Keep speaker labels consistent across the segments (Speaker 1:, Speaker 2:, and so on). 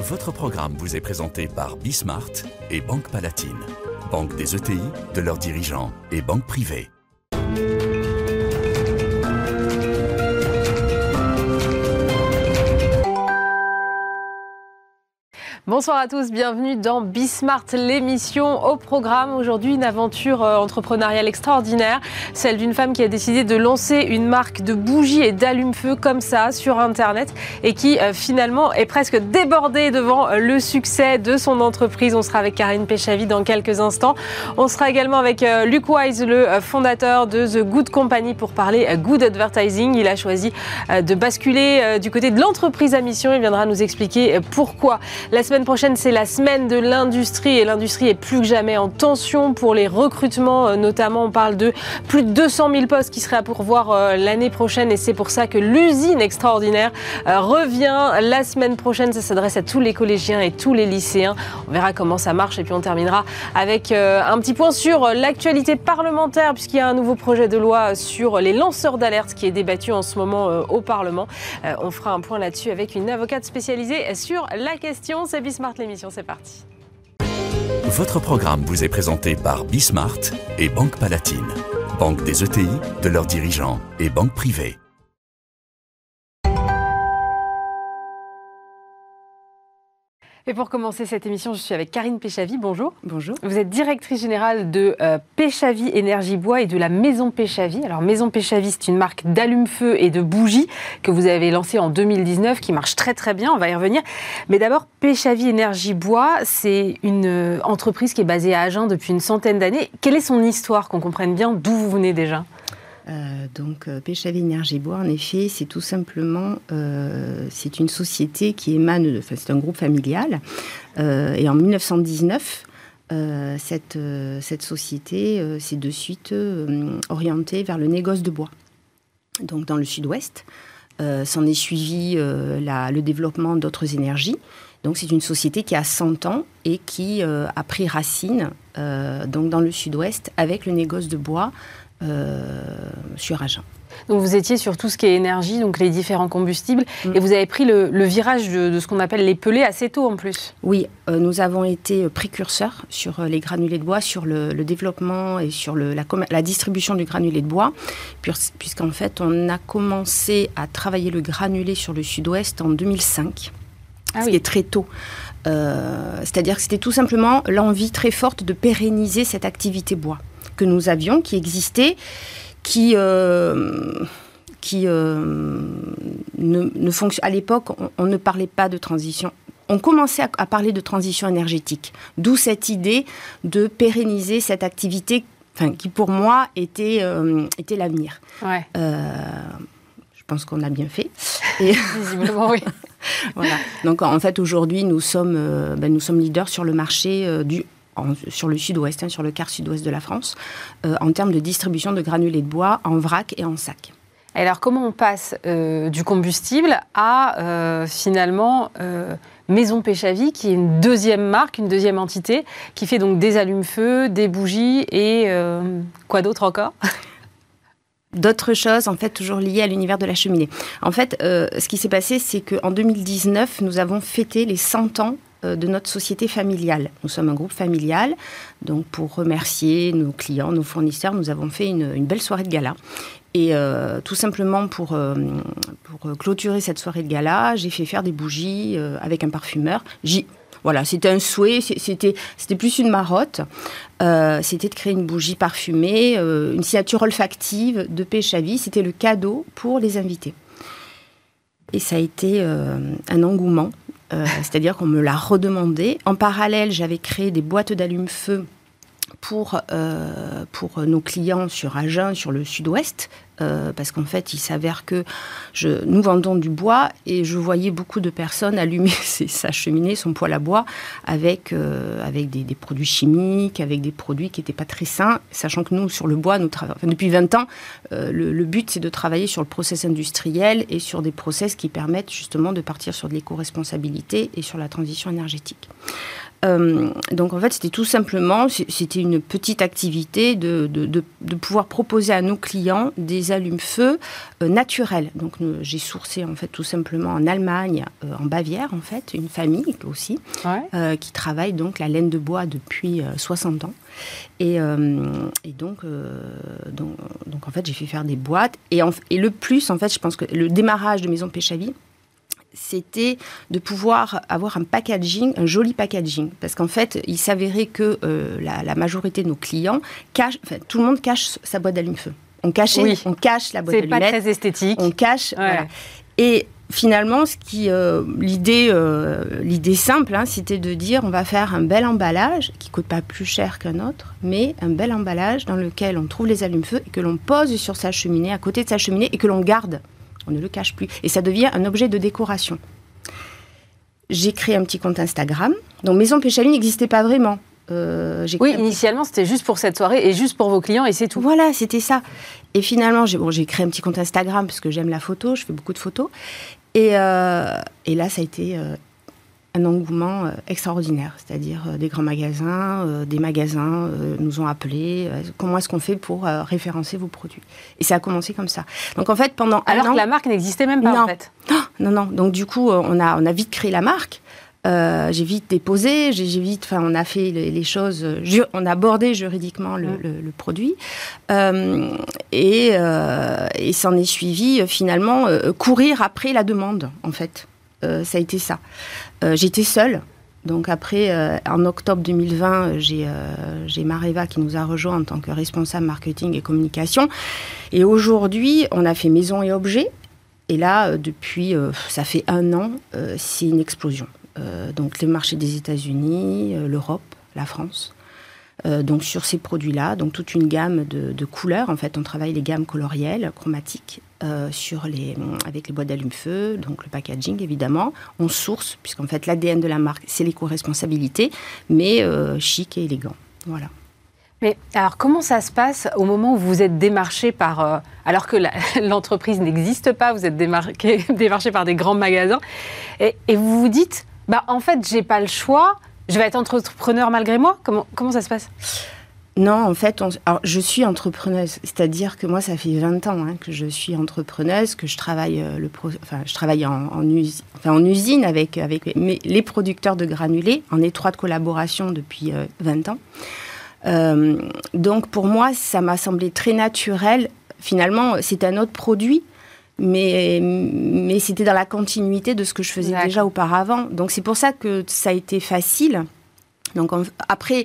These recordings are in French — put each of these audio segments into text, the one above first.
Speaker 1: Votre programme vous est présenté par Bismart et Banque Palatine, banque des ETI, de leurs dirigeants et banque privée.
Speaker 2: Bonsoir à tous, bienvenue dans Bismart, l'émission au programme. Aujourd'hui, une aventure euh, entrepreneuriale extraordinaire, celle d'une femme qui a décidé de lancer une marque de bougies et d'allume-feu comme ça sur Internet et qui euh, finalement est presque débordée devant euh, le succès de son entreprise. On sera avec Karine Péchavi dans quelques instants. On sera également avec Luke Wise, le fondateur de The Good Company pour parler Good Advertising. Il a choisi de basculer du côté de l'entreprise à mission. Il viendra nous expliquer pourquoi. La semaine prochaine, c'est la semaine de l'industrie et l'industrie est plus que jamais en tension pour les recrutements. Euh, notamment, on parle de plus de 200 000 postes qui seraient à pourvoir euh, l'année prochaine et c'est pour ça que l'usine extraordinaire euh, revient la semaine prochaine. Ça s'adresse à tous les collégiens et tous les lycéens. On verra comment ça marche et puis on terminera avec un petit point sur l'actualité parlementaire puisqu'il y a un nouveau projet de loi sur les lanceurs d'alerte qui est débattu en ce moment au Parlement. On fera un point là-dessus avec une avocate spécialisée sur la question. C'est Bismart l'émission, c'est parti.
Speaker 1: Votre programme vous est présenté par Bismart et Banque Palatine, banque des ETI, de leurs dirigeants et banque privée.
Speaker 2: Et pour commencer cette émission, je suis avec Karine Péchavi. Bonjour.
Speaker 3: Bonjour.
Speaker 2: Vous êtes directrice générale de euh, Péchavi Énergie Bois et de la Maison Péchavi. Alors, Maison Péchavi, c'est une marque d'allume-feu et de bougies que vous avez lancée en 2019 qui marche très très bien. On va y revenir. Mais d'abord, Péchavi Énergie Bois, c'est une euh, entreprise qui est basée à Agen depuis une centaine d'années. Quelle est son histoire, qu'on comprenne bien d'où vous venez déjà?
Speaker 3: Euh, donc, euh, Péchavé Énergie en effet, c'est tout simplement, euh, c'est une société qui émane, enfin, c'est un groupe familial. et en 1919, cette, cette société s'est de suite orientée vers le négoce de bois. Donc, dans le sud-ouest, s'en est suivi le développement d'autres énergies. Donc c'est une société qui a 100 ans et qui a pris racine donc dans le sud-ouest avec le négoce de bois sur Agen.
Speaker 2: Donc vous étiez sur tout ce qui est énergie, donc les différents combustibles, mm. et vous avez pris le, virage de, ce qu'on appelle les pelés assez tôt en plus.
Speaker 3: Oui, euh, nous avons été précurseurs sur euh, les granulés de bois, sur le, développement et sur le, la, la, distribution du granulé de bois, puisqu'en fait on a commencé à travailler le granulé sur le sud-ouest en 2005. Ah ce qui est très tôt. C'est-à-dire que c'était tout simplement l'envie très forte de pérenniser cette activité bois que nous avions, qui existait, qui, euh, qui euh, ne, ne fonctionne. À l'époque, on, ne parlait pas de transition. On commençait à, parler de transition énergétique, d'où cette idée de pérenniser cette activité, enfin, qui pour moi était, euh, était l'avenir. Ouais. je pense qu'on a bien fait.
Speaker 2: Et Visiblement, oui.
Speaker 3: voilà. Donc en fait aujourd'hui nous sommes, ben, nous sommes leaders sur le marché du sur le sud-ouest, hein, sur le quart sud-ouest de la France, euh, en termes de distribution de granulés de bois en vrac et en sac.
Speaker 2: Alors comment on passe euh, du combustible à euh, finalement Maison Péchavie, qui est une deuxième marque, une deuxième entité, qui fait donc des allumes-feu, des bougies et quoi d'autre encore?
Speaker 3: D'autres choses, en fait, toujours liées à l'univers de la cheminée. En fait, ce qui s'est passé, c'est qu'en 2019, nous avons fêté les 100 ans de notre société familiale. Nous sommes un groupe familial, donc pour remercier nos clients, nos fournisseurs, nous avons fait une, belle soirée de gala. Et euh, tout simplement pour, euh, pour clôturer cette soirée de gala, j'ai fait faire des bougies avec un parfumeur. Voilà, c'était un souhait, c'était, plus une marotte. c'était de créer une bougie parfumée, une signature olfactive de Péchavi. C'était le cadeau pour les invités. Et ça a été un engouement. Euh, c'est-à-dire qu'on me l'a redemandé. En parallèle, j'avais créé des boîtes d'allume-feu pour, euh, pour nos clients sur Agen, sur le sud-ouest, euh, parce qu'en fait, il s'avère que nous vendons du bois et je voyais beaucoup de personnes allumer sa cheminée, son poêle à bois, avec, euh, avec des, produits chimiques, avec des produits qui n'étaient pas très sains, sachant que nous, sur le bois, nous enfin, depuis 20 ans, euh, le, but, c'est de travailler sur le process industriel et sur des process qui permettent justement de partir sur de l'éco-responsabilité et sur la transition énergétique. Donc en fait, c'était tout simplement, c'était une petite activité de, de, de, pouvoir proposer à nos clients des allumes-feu naturels. Donc j'ai sourcé en fait tout simplement en Allemagne, en Bavière en fait, une famille aussi qui travaille donc la laine de bois depuis 60 ans. Et, donc, donc, donc, en fait, j'ai fait faire des boîtes. Et, et le plus, en fait, je pense que le démarrage de Maison Péchavie, c'était de pouvoir avoir un packaging, un joli packaging. Parce qu'en fait, il s'avérait que euh, la, majorité de nos clients cachent, enfin, tout le monde cache sa boîte d'allume-feu. On, cachait, on cache la boîte d'allume-feu.
Speaker 2: C'est pas très esthétique.
Speaker 3: On cache. Et finalement, ce qui, euh, l'idée, euh, l'idée simple, hein, c'était de dire on va faire un bel emballage qui coûte pas plus cher qu'un autre, mais un bel emballage dans lequel on trouve les allumes-feu et que l'on pose sur sa cheminée, à côté de sa cheminée, et que l'on garde on ne le cache plus. Et ça devient un objet de décoration. J'ai créé un petit compte Instagram. Donc Maison Péchaline n'existait pas vraiment.
Speaker 2: Euh, oui, initialement, c'était juste pour cette soirée et juste pour vos clients et c'est tout.
Speaker 3: Voilà, c'était ça. Et finalement, j'ai bon, créé un petit compte Instagram parce que j'aime la photo, je fais beaucoup de photos. Et, euh, et là, ça a été euh, un engouement euh, extraordinaire, c'est-à-dire euh, des grands magasins, euh, des magasins nous ont appelés. comment est-ce qu'on fait pour référencer vos produits Et ça a commencé comme ça. Donc en fait, pendant
Speaker 2: alors
Speaker 3: que
Speaker 2: la marque n'existait même pas
Speaker 3: non.
Speaker 2: en fait.
Speaker 3: Non, non. Donc du coup, on a on a vite créé la marque. j'ai vite déposé, j'ai vite, enfin, on a fait les, choses, on a abordé juridiquement le, mm. produit, et, et s'en est suivi finalement courir après la demande, en fait. ça a été ça. Euh, j'étais seule. Donc après, euh, en octobre 2020, j'ai euh, Mareva qui nous a rejoint en tant que responsable marketing et communication. Et aujourd'hui, on a fait maison et objets. Et là, depuis, ça fait un an, c'est une explosion. donc le marché des États-Unis, l'Europe, la France. Donc sur ces produits-là, donc toute une gamme de, couleurs. En fait, on travaille les gammes colorielles, chromatiques, euh, sur les, avec les boîtes d'allume-feu, donc le packaging évidemment. On source, puisqu'en fait l'ADN de la marque, c'est l'éco-responsabilité, mais euh, chic et élégant. Voilà.
Speaker 2: Mais alors, comment ça se passe au moment où vous êtes démarché par. Euh, alors que l'entreprise n'existe pas, vous êtes démarqué, démarché par des grands magasins, et, et vous vous dites, bah, en fait, j'ai pas le choix, je vais être entrepreneur malgré moi? Comment, comment ça se passe?
Speaker 3: Non, en fait, je suis entrepreneuse. C'est-à-dire que moi, ça fait 20 ans hein, que je suis entrepreneuse, que je travaille, euh, le enfin, je travaille en, usine, en usine avec, avec les producteurs de granulés, en étroite collaboration depuis 20 euh, ans. Euh, donc, pour moi, ça m'a semblé très naturel. Finalement, c'est un autre produit, mais, mais c'était dans la continuité de ce que je faisais déjà auparavant. Donc, c'est pour ça que ça a été facile. Donc, après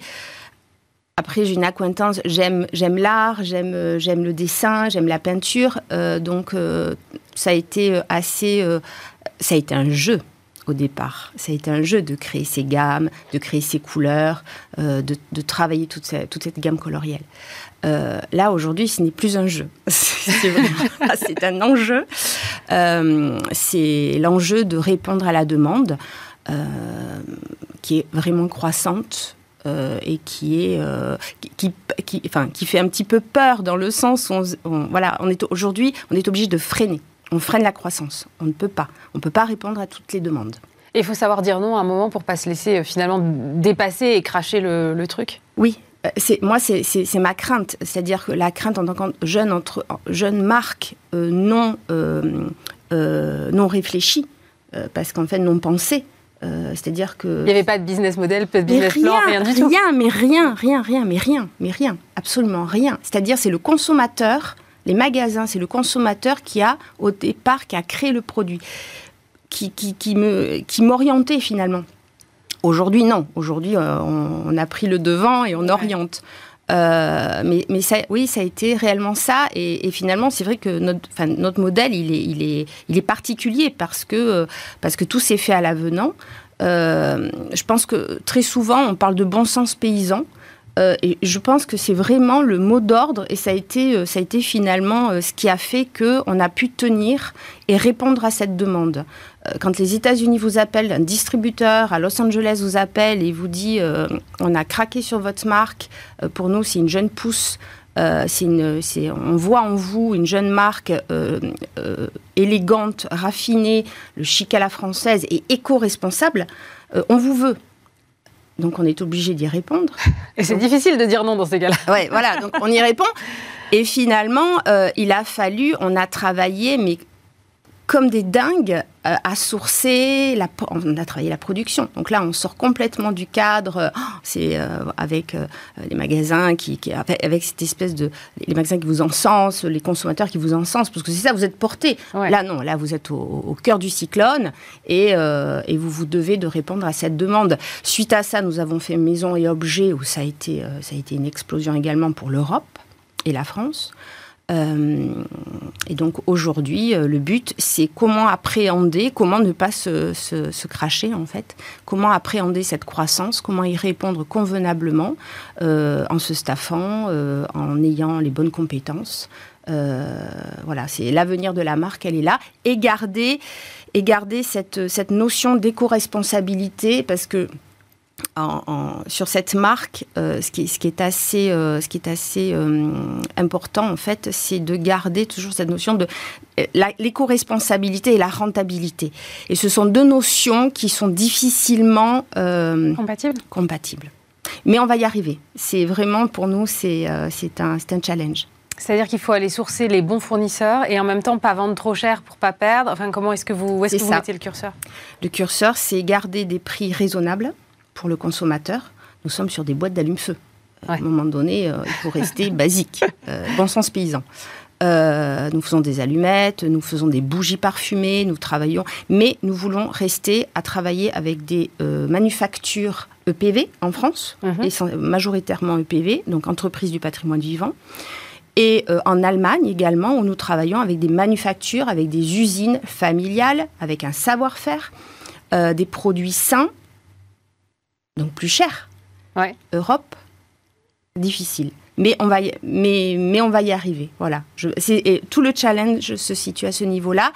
Speaker 3: après, j'ai une acquaintance, j'aime, j'aime l'art, j'aime, euh, j'aime le dessin, j'aime la peinture. Euh, donc, euh, ça a été assez. ça a été un jeu au départ. Ça a été un jeu de créer ces gammes, de créer ces couleurs, de, travailler toute, toute, cette gamme colorielle. Là, aujourd'hui, ce n'est plus un jeu. c'est un enjeu. c'est l'enjeu de répondre à la demande. qui est vraiment croissante euh, et qui est euh, qui, qui, enfin, qui fait un petit peu peur dans le sens où on, voilà, on est aujourd'hui, on est obligé de freiner. On freine la croissance. On ne peut pas. On peut pas répondre à toutes les demandes.
Speaker 2: Et il faut savoir dire non à un moment pour pas se laisser euh, finalement dépasser et cracher le, truc?
Speaker 3: Oui, c'est moi c'est ma crainte, c'est-à-dire que la crainte en tant que jeune entre jeune marque non non réfléchie, parce qu'en fait non pensée. Euh, c'est-à-dire que...
Speaker 2: Il n'y avait pas de business model, pas de business plan, rien du tout.
Speaker 3: Rien, mais rien, rien, rien, mais rien, mais rien, absolument rien. C'est-à-dire c'est le consommateur, les magasins, c'est le consommateur qui a, au départ, qui a créé le produit, qui, qui, qui me, qui m'orientait finalement. Aujourd'hui, non. Aujourd'hui, euh, on, a pris le devant et on oriente. Euh, mais, mais ça, oui, ça a été réellement ça. Et, finalement, c'est vrai que notre, notre modèle, il est, il, est, il est particulier parce que, parce que tout s'est fait à l'avenant. Euh, je pense que très souvent, on parle de bon sens paysan. Euh, et je pense que c'est vraiment le mot d'ordre et ça a été, ça a été finalement ce qui a fait qu'on a pu tenir et répondre à cette demande. Euh, quand les États-Unis vous appellent, un distributeur à Los Angeles vous appelle et vous dit euh, on a craqué sur votre marque, euh, pour nous c'est une jeune pousse. Une, on voit en vous une jeune marque élégante, raffinée, le chic à la française et éco-responsable. on vous veut. Donc on est obligé d'y répondre.
Speaker 2: Et c'est difficile de dire non dans ces cas-là.
Speaker 3: Ouais, voilà, donc on y répond. Et finalement, euh, il a fallu, on a travaillé, mais comme des dingues euh, à sourcer, la, on a travaillé la production. Donc là, on sort complètement du cadre, oh, c'est euh, avec les magasins qui, avec, cette espèce de les magasins qui vous encensent, les consommateurs qui vous encensent, parce que c'est ça, vous êtes porté. Là, non, là, vous êtes au, cœur du cyclone et, et, vous vous devez de répondre à cette demande. Suite à ça, nous avons fait Maison et Objets où ça a été, ça a été une explosion également pour l'Europe et la France. Euh, et donc aujourd'hui, euh, le but, c'est comment appréhender, comment ne pas se, se, cracher en fait, comment appréhender cette croissance, comment y répondre convenablement euh, en se staffant, en ayant les bonnes compétences. voilà, c'est l'avenir de la marque, elle est là, et garder, et garder cette, cette notion d'éco-responsabilité parce que sur cette marque, euh, ce, qui, est assez, euh, ce qui est assez euh, important, en fait, c'est de garder toujours cette notion de l'éco-responsabilité et la rentabilité. Et ce sont deux notions qui sont difficilement
Speaker 2: compatibles.
Speaker 3: compatibles. Mais on va y arriver. C'est vraiment, pour nous, c'est un, un challenge.
Speaker 2: C'est-à-dire qu'il faut aller sourcer les bons fournisseurs et en même temps pas vendre trop cher pour pas perdre. Enfin, comment est-ce que vous, est-ce que vous mettez le curseur?
Speaker 3: Le curseur, c'est garder des prix raisonnables pour le consommateur, nous sommes sur des boîtes d'allume-feu. À un moment donné, euh, il faut rester basique, euh, bon sens paysan. Euh, nous faisons des allumettes, nous faisons des bougies parfumées, nous travaillons, mais nous voulons rester à travailler avec des manufactures EPV en France, mhm. et majoritairement EPV, donc entreprises du patrimoine vivant. Et en Allemagne également, où nous travaillons avec des manufactures, avec des usines familiales, avec un savoir-faire, des produits sains donc plus cher. Europe, difficile. Mais on va y, mais, mais on va y arriver. Voilà. Je, et tout le challenge se situe à ce niveau-là.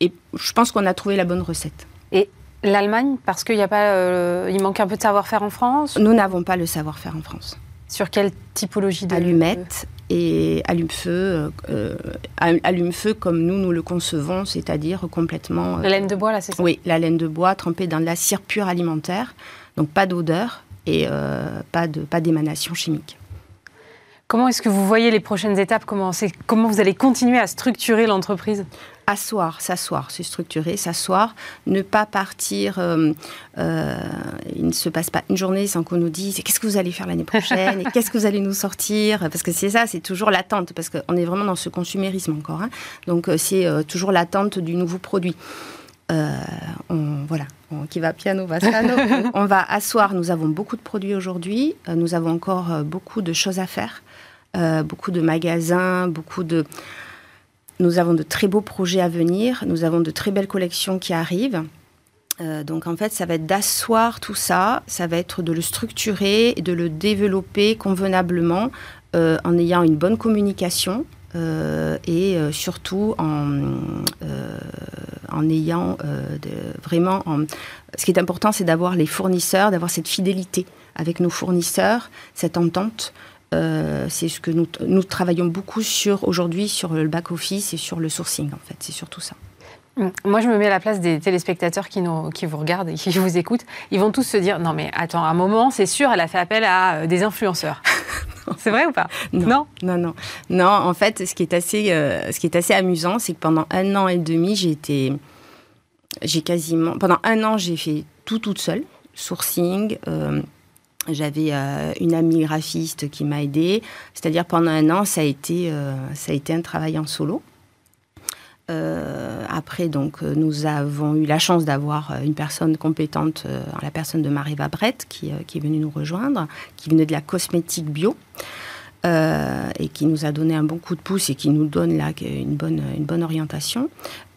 Speaker 3: Et je pense qu'on a trouvé la bonne recette.
Speaker 2: Et l'Allemagne, parce qu'il y a pas, euh, il manque un peu de savoir-faire en France?
Speaker 3: Nous n'avons pas le savoir-faire en France.
Speaker 2: Sur quelle typologie de
Speaker 3: allumettes et allume-feu, euh, euh, allume-feu comme nous nous le concevons, c'est-à-dire complètement.
Speaker 2: la laine de bois là, c'est ça?
Speaker 3: Oui, la laine de bois trempée dans de la cire pure alimentaire. Donc pas d'odeur et euh, pas de pas d'émanation chimique.
Speaker 2: Comment est-ce que vous voyez les prochaines étapes? Comment, comment vous allez continuer à structurer l'entreprise?
Speaker 3: Asseoir, s'asseoir, se structurer, s'asseoir, ne pas partir. Euh, euh, il ne se passe pas une journée sans qu'on nous dise qu'est-ce que vous allez faire l'année prochaine? Et qu'est-ce que vous allez nous sortir? Parce que c'est ça, c'est toujours l'attente, parce qu'on est vraiment dans ce consumérisme encore. Hein. Donc c'est toujours l'attente du nouveau produit. On, voilà, qui va piano, va on va asseoir. Nous avons beaucoup de produits aujourd'hui. Euh, nous avons encore euh, beaucoup de choses à faire. Euh, beaucoup de magasins, beaucoup de. Nous avons de très beaux projets à venir. Nous avons de très belles collections qui arrivent. donc en fait, ça va être d'asseoir tout ça, ça va être de le structurer et de le développer convenablement en ayant une bonne communication, euh, et euh, surtout en, euh, en ayant vraiment... ce qui est important, c'est d'avoir les fournisseurs, d'avoir cette fidélité avec nos fournisseurs, cette entente. c'est ce que nous, nous travaillons beaucoup sur aujourd'hui sur le back-office et sur le sourcing, en fait. C'est surtout ça.
Speaker 2: Moi, je me mets à la place des téléspectateurs qui, nous, qui vous regardent et qui vous écoutent. Ils vont tous se dire Non, mais attends, à un moment, c'est sûr, elle a fait appel à des influenceurs. C'est vrai ou pas?
Speaker 3: Non. non? non, non, en fait, ce qui est assez, euh, ce qui est assez amusant, c'est que pendant un an et demi, j'ai été, j'ai quasiment, pendant un an, j'ai fait tout toute seule, sourcing. Euh, j'avais euh, une amie graphiste qui m'a aidée. C'est-à-dire pendant un an, ça a été, ça a été un travail en solo. Euh, après, donc, euh, nous avons eu la chance d'avoir euh, une personne compétente, la personne de Marie Vabrette, qui, qui, est venue nous rejoindre, qui venait de la cosmétique bio. et qui nous a donné un bon coup de pouce et qui nous donne là une bonne, une bonne orientation.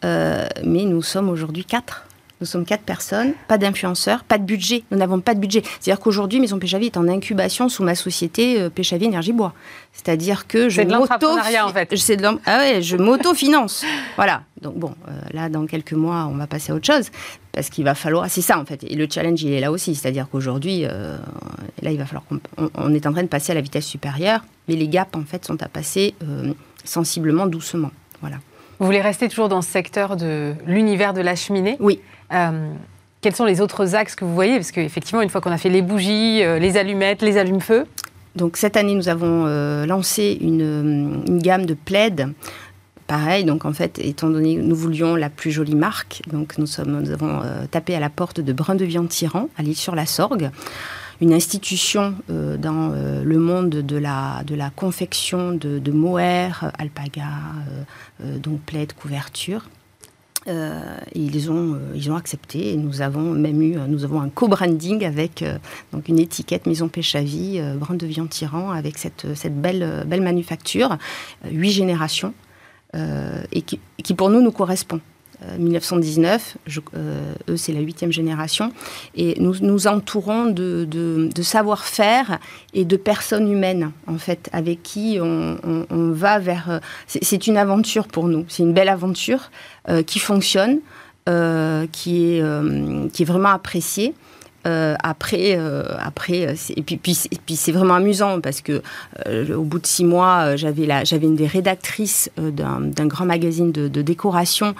Speaker 3: mais nous sommes aujourd'hui quatre nous sommes quatre personnes, pas d'influenceurs, pas de budget. Nous n'avons pas de budget. C'est-à-dire qu'aujourd'hui, Maison Péchavier est en incubation sous ma société euh, Péchavier Énergie Bois. C'est-à-dire que je
Speaker 2: m'auto en fait.
Speaker 3: C'est de ah ouais, je m'auto-finance. voilà. Donc bon, euh, là, dans quelques mois, on va passer à autre chose parce qu'il va falloir. C'est ça en fait. Et le challenge, il est là aussi. C'est-à-dire qu'aujourd'hui, euh, là, il va falloir qu'on on, est en train de passer à la vitesse supérieure, mais les gaps en fait sont à passer sensiblement, doucement. Voilà.
Speaker 2: Vous voulez rester toujours dans ce secteur de l'univers de la cheminée?
Speaker 3: Oui.
Speaker 2: Euh, Quels sont les autres axes que vous voyez Parce qu'effectivement, une fois qu'on a fait les bougies, euh, les allumettes, les allumes-feu.
Speaker 3: Donc cette année, nous avons euh, lancé une, gamme de plaids. Pareil, donc en fait, étant donné que nous voulions la plus jolie marque, donc nous, avons tapé à la porte de Brun de Viande Tyran, à l'île sur la Sorgue, une institution dans le monde de la, confection de, de alpaga, donc plaids, couverture. Euh, ils, ont, euh, ils ont accepté et nous avons même eu nous avons un co-branding avec euh, donc une étiquette Maison Péchavie, Brand de Viande Tyran, avec cette, cette belle, belle manufacture, huit générations, et qui, qui, pour nous nous correspond. 1919, euh, eux c'est la huitième génération, et nous nous entourons de, de, savoir-faire et de personnes humaines en fait avec qui on, va vers. Euh, c'est une aventure pour nous, c'est une belle aventure euh, qui fonctionne, qui est qui est vraiment appréciée. après, après, et puis, puis, puis c'est vraiment amusant parce que au bout de six mois, j'avais j'avais une des rédactrices d'un grand magazine de décoration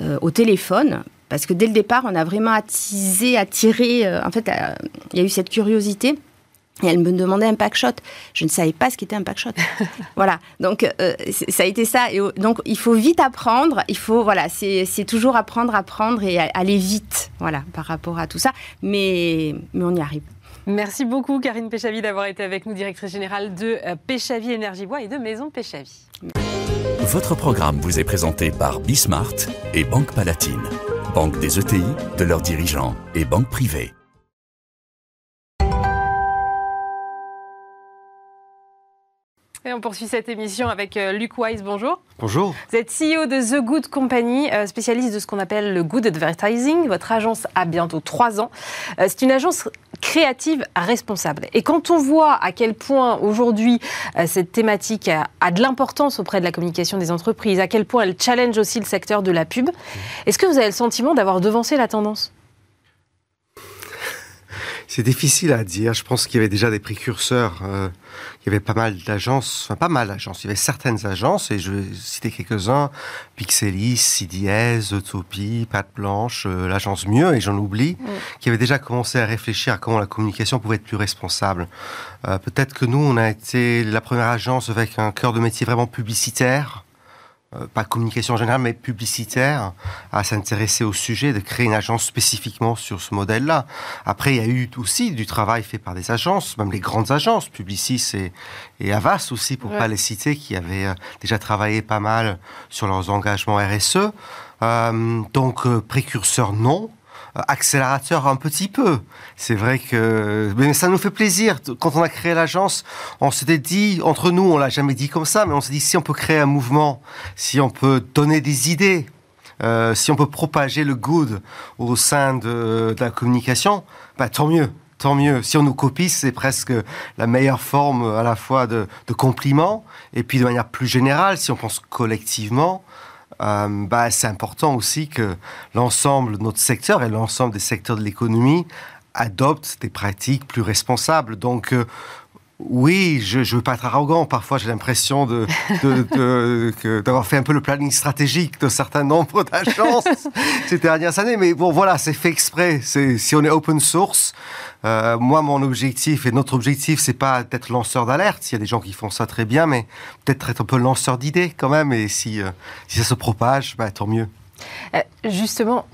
Speaker 3: euh, au téléphone parce que dès le départ, on a vraiment attisé, attiré. Euh, en fait, euh, il y a eu cette curiosité. Et elle me demandait un pack shot. Je ne savais pas ce qu'était un pack shot. voilà. Donc ça a été ça. Et donc il faut vite apprendre. Il faut voilà, c'est toujours apprendre, apprendre et aller vite. Voilà, par rapport à tout ça. Mais mais on y arrive.
Speaker 2: Merci beaucoup Karine Péchavi d'avoir été avec nous, directrice générale de Péchavi Énergie Bois et de Maison Péchavi.
Speaker 1: Votre programme vous est présenté par Bismart et Banque Palatine, banque des ETI, de leurs dirigeants et banque privée.
Speaker 2: Et on poursuit cette émission avec euh, Luc Wise. Bonjour.
Speaker 4: Bonjour.
Speaker 2: Vous êtes CEO de The Good Company, euh, spécialiste de ce qu'on appelle le good advertising. Votre agence a bientôt trois ans. Euh, c'est une agence créative responsable. Et quand on voit à quel point aujourd'hui cette thématique a de l'importance auprès de la communication des entreprises, à quel point elle challenge aussi le secteur de la pub, est-ce que vous avez le sentiment d'avoir devancé la tendance?
Speaker 4: C'est difficile à dire. Je pense qu'il y avait déjà des précurseurs. Euh, il y avait pas mal d'agences, enfin pas mal d'agences. Il y avait certaines agences, et je vais citer quelques-uns Pixelis, CDS, Utopie, Pâte Blanche, euh, l'agence Mieux, et j'en oublie, qui avaient déjà commencé à réfléchir à comment la communication pouvait être plus responsable. Euh, peut-être que nous, on a été la première agence avec un cœur de métier vraiment publicitaire. Euh, pas communication en général, mais publicitaire, à s'intéresser au sujet, de créer une agence spécifiquement sur ce modèle-là. Après, il y a eu aussi du travail fait par des agences, même les grandes agences, Publicis et, et Avas aussi, pour pas les citer, qui avaient euh, déjà travaillé pas mal sur leurs engagements RSE. Euh, donc, précurseur, non accélérateur un petit peu. C'est vrai que ça nous fait plaisir. Quand on a créé l'agence, on s'était dit entre nous, on l'a jamais dit comme ça, mais on s'est dit si on peut créer un mouvement, si on peut donner des idées, euh, si on peut propager le good au sein de, la communication, bah, tant mieux. Tant mieux. Si on nous copie, c'est presque la meilleure forme à la fois de compliment et puis de manière plus générale, si on pense collectivement, euh, bah, c'est important aussi que l'ensemble de notre secteur et l'ensemble des secteurs de l'économie adoptent des pratiques plus responsables. Donc, euh, oui, je ne veux pas être arrogant. Parfois, j'ai l'impression de, d'avoir fait un peu le planning stratégique de certains nombres d'agences ces dernières années. Mais bon, voilà, c'est fait exprès. Si on est open source, euh, moi, mon objectif et notre objectif, c'est pas d'être lanceur d'alerte. Il y a des gens qui font ça très bien, mais peut-être être un peu lanceur d'idées quand même. Et si, euh, si ça se propage, bah, tant mieux.
Speaker 2: Euh, justement,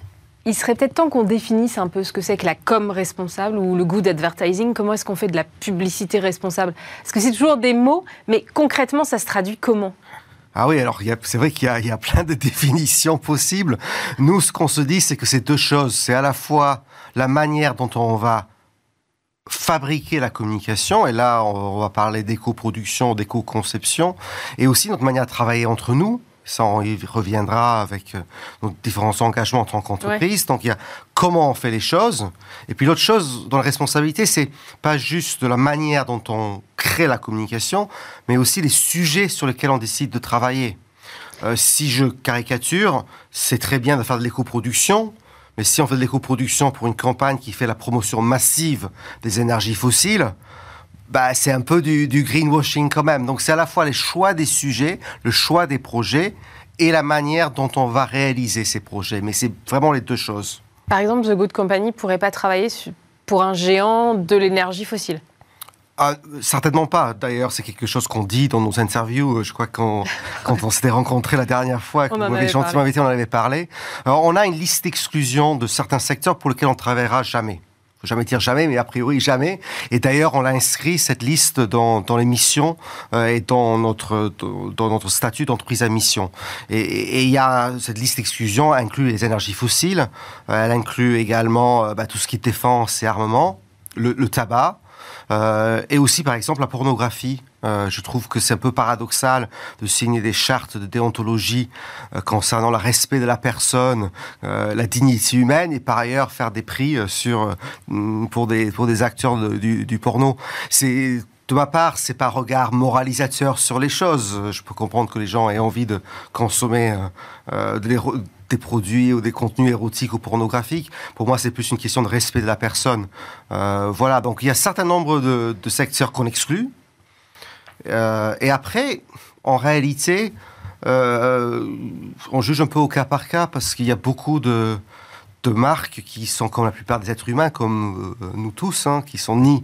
Speaker 2: il serait peut-être temps qu'on définisse un peu ce que c'est que la com responsable ou le good advertising. Comment est-ce qu'on fait de la publicité responsable? Parce que c'est toujours des mots, mais concrètement, ça se traduit comment?
Speaker 4: Ah oui, alors c'est vrai qu'il y, a plein de définitions possibles. Nous, ce qu'on se dit, c'est que c'est deux choses. C'est à la fois la manière dont on va fabriquer la communication, et là on va parler d'éco-production, d'éco-conception, et aussi notre manière de travailler entre nous, ça, on y reviendra avec euh, nos différents engagements en tant qu'entreprise. Donc, il y a comment on fait les choses. Et puis, l'autre chose dans la responsabilité, c'est pas juste de la manière dont on crée la communication, mais aussi les sujets sur lesquels on décide de travailler. Euh, si je caricature, c'est très bien de faire de l'éco-production, mais si on fait de l'éco-production pour une campagne qui fait la promotion massive des énergies fossiles, bah, c'est un peu du, greenwashing quand même. Donc c'est à la fois les choix des sujets, le choix des projets et la manière dont on va réaliser ces projets. Mais c'est vraiment les deux choses.
Speaker 2: Par exemple, The Good Company pourrait pas travailler pour un géant de l'énergie fossile
Speaker 4: ah, certainement pas. D'ailleurs, c'est quelque chose qu'on dit dans nos interviews. Je crois qu'on, quand on s'était rencontrés la dernière fois, que vous m'avez gentiment invité, on en avait parlé. Alors, on a une liste d'exclusion de certains secteurs pour lesquels on ne travaillera jamais jamais dire jamais, mais a priori jamais. Et d'ailleurs, on l'a inscrit cette liste dans, dans les missions euh, et dans notre dans notre statut d'entreprise à mission. Et il y a cette liste d'exclusion inclut les énergies fossiles, euh, elle inclut également euh, bah, tout ce qui est défense et armement, le, tabac, et aussi, par exemple, la pornographie. Euh, je trouve que c'est un peu paradoxal de signer des chartes de déontologie euh, concernant le respect de la personne, la dignité humaine, et par ailleurs faire des prix sur pour des pour des acteurs du, porno. De ma part, c'est pas un regard moralisateur sur les choses. Je peux comprendre que les gens aient envie de consommer euh, des produits ou des contenus érotiques ou pornographiques. Pour moi, c'est plus une question de respect de la personne. Euh, voilà, donc il y a un certain nombre de, secteurs qu'on exclut. Euh, et après, en réalité, on juge un peu au cas par cas parce qu'il y a beaucoup de, de marques qui sont, comme la plupart des êtres humains, comme nous tous, hein, qui sont ni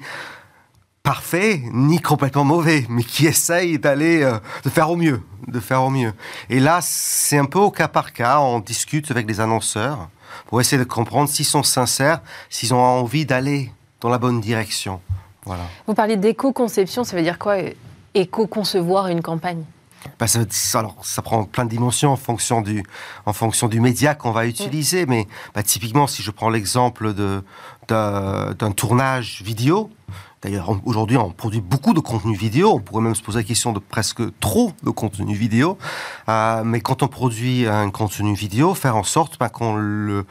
Speaker 4: parfait ni complètement mauvais, mais qui essaye d'aller euh, de faire au mieux, de faire au mieux. Et là, c'est un peu au cas par cas. On discute avec les annonceurs pour essayer de comprendre s'ils sont sincères, s'ils ont envie d'aller dans la bonne direction. Voilà.
Speaker 2: Vous parlez d'éco-conception, ça veut dire quoi? Éco-concevoir une campagne
Speaker 4: bah, ça, alors, ça prend plein de dimensions en fonction du, en fonction du média qu'on va utiliser. Mais bah, typiquement, si je prends l'exemple d'un tournage vidéo, D'ailleurs, aujourd'hui, on produit beaucoup de contenu vidéo. On pourrait même se poser la question de presque trop de contenu vidéo. Euh, mais quand on produit un contenu vidéo, faire en sorte ben, qu'on le,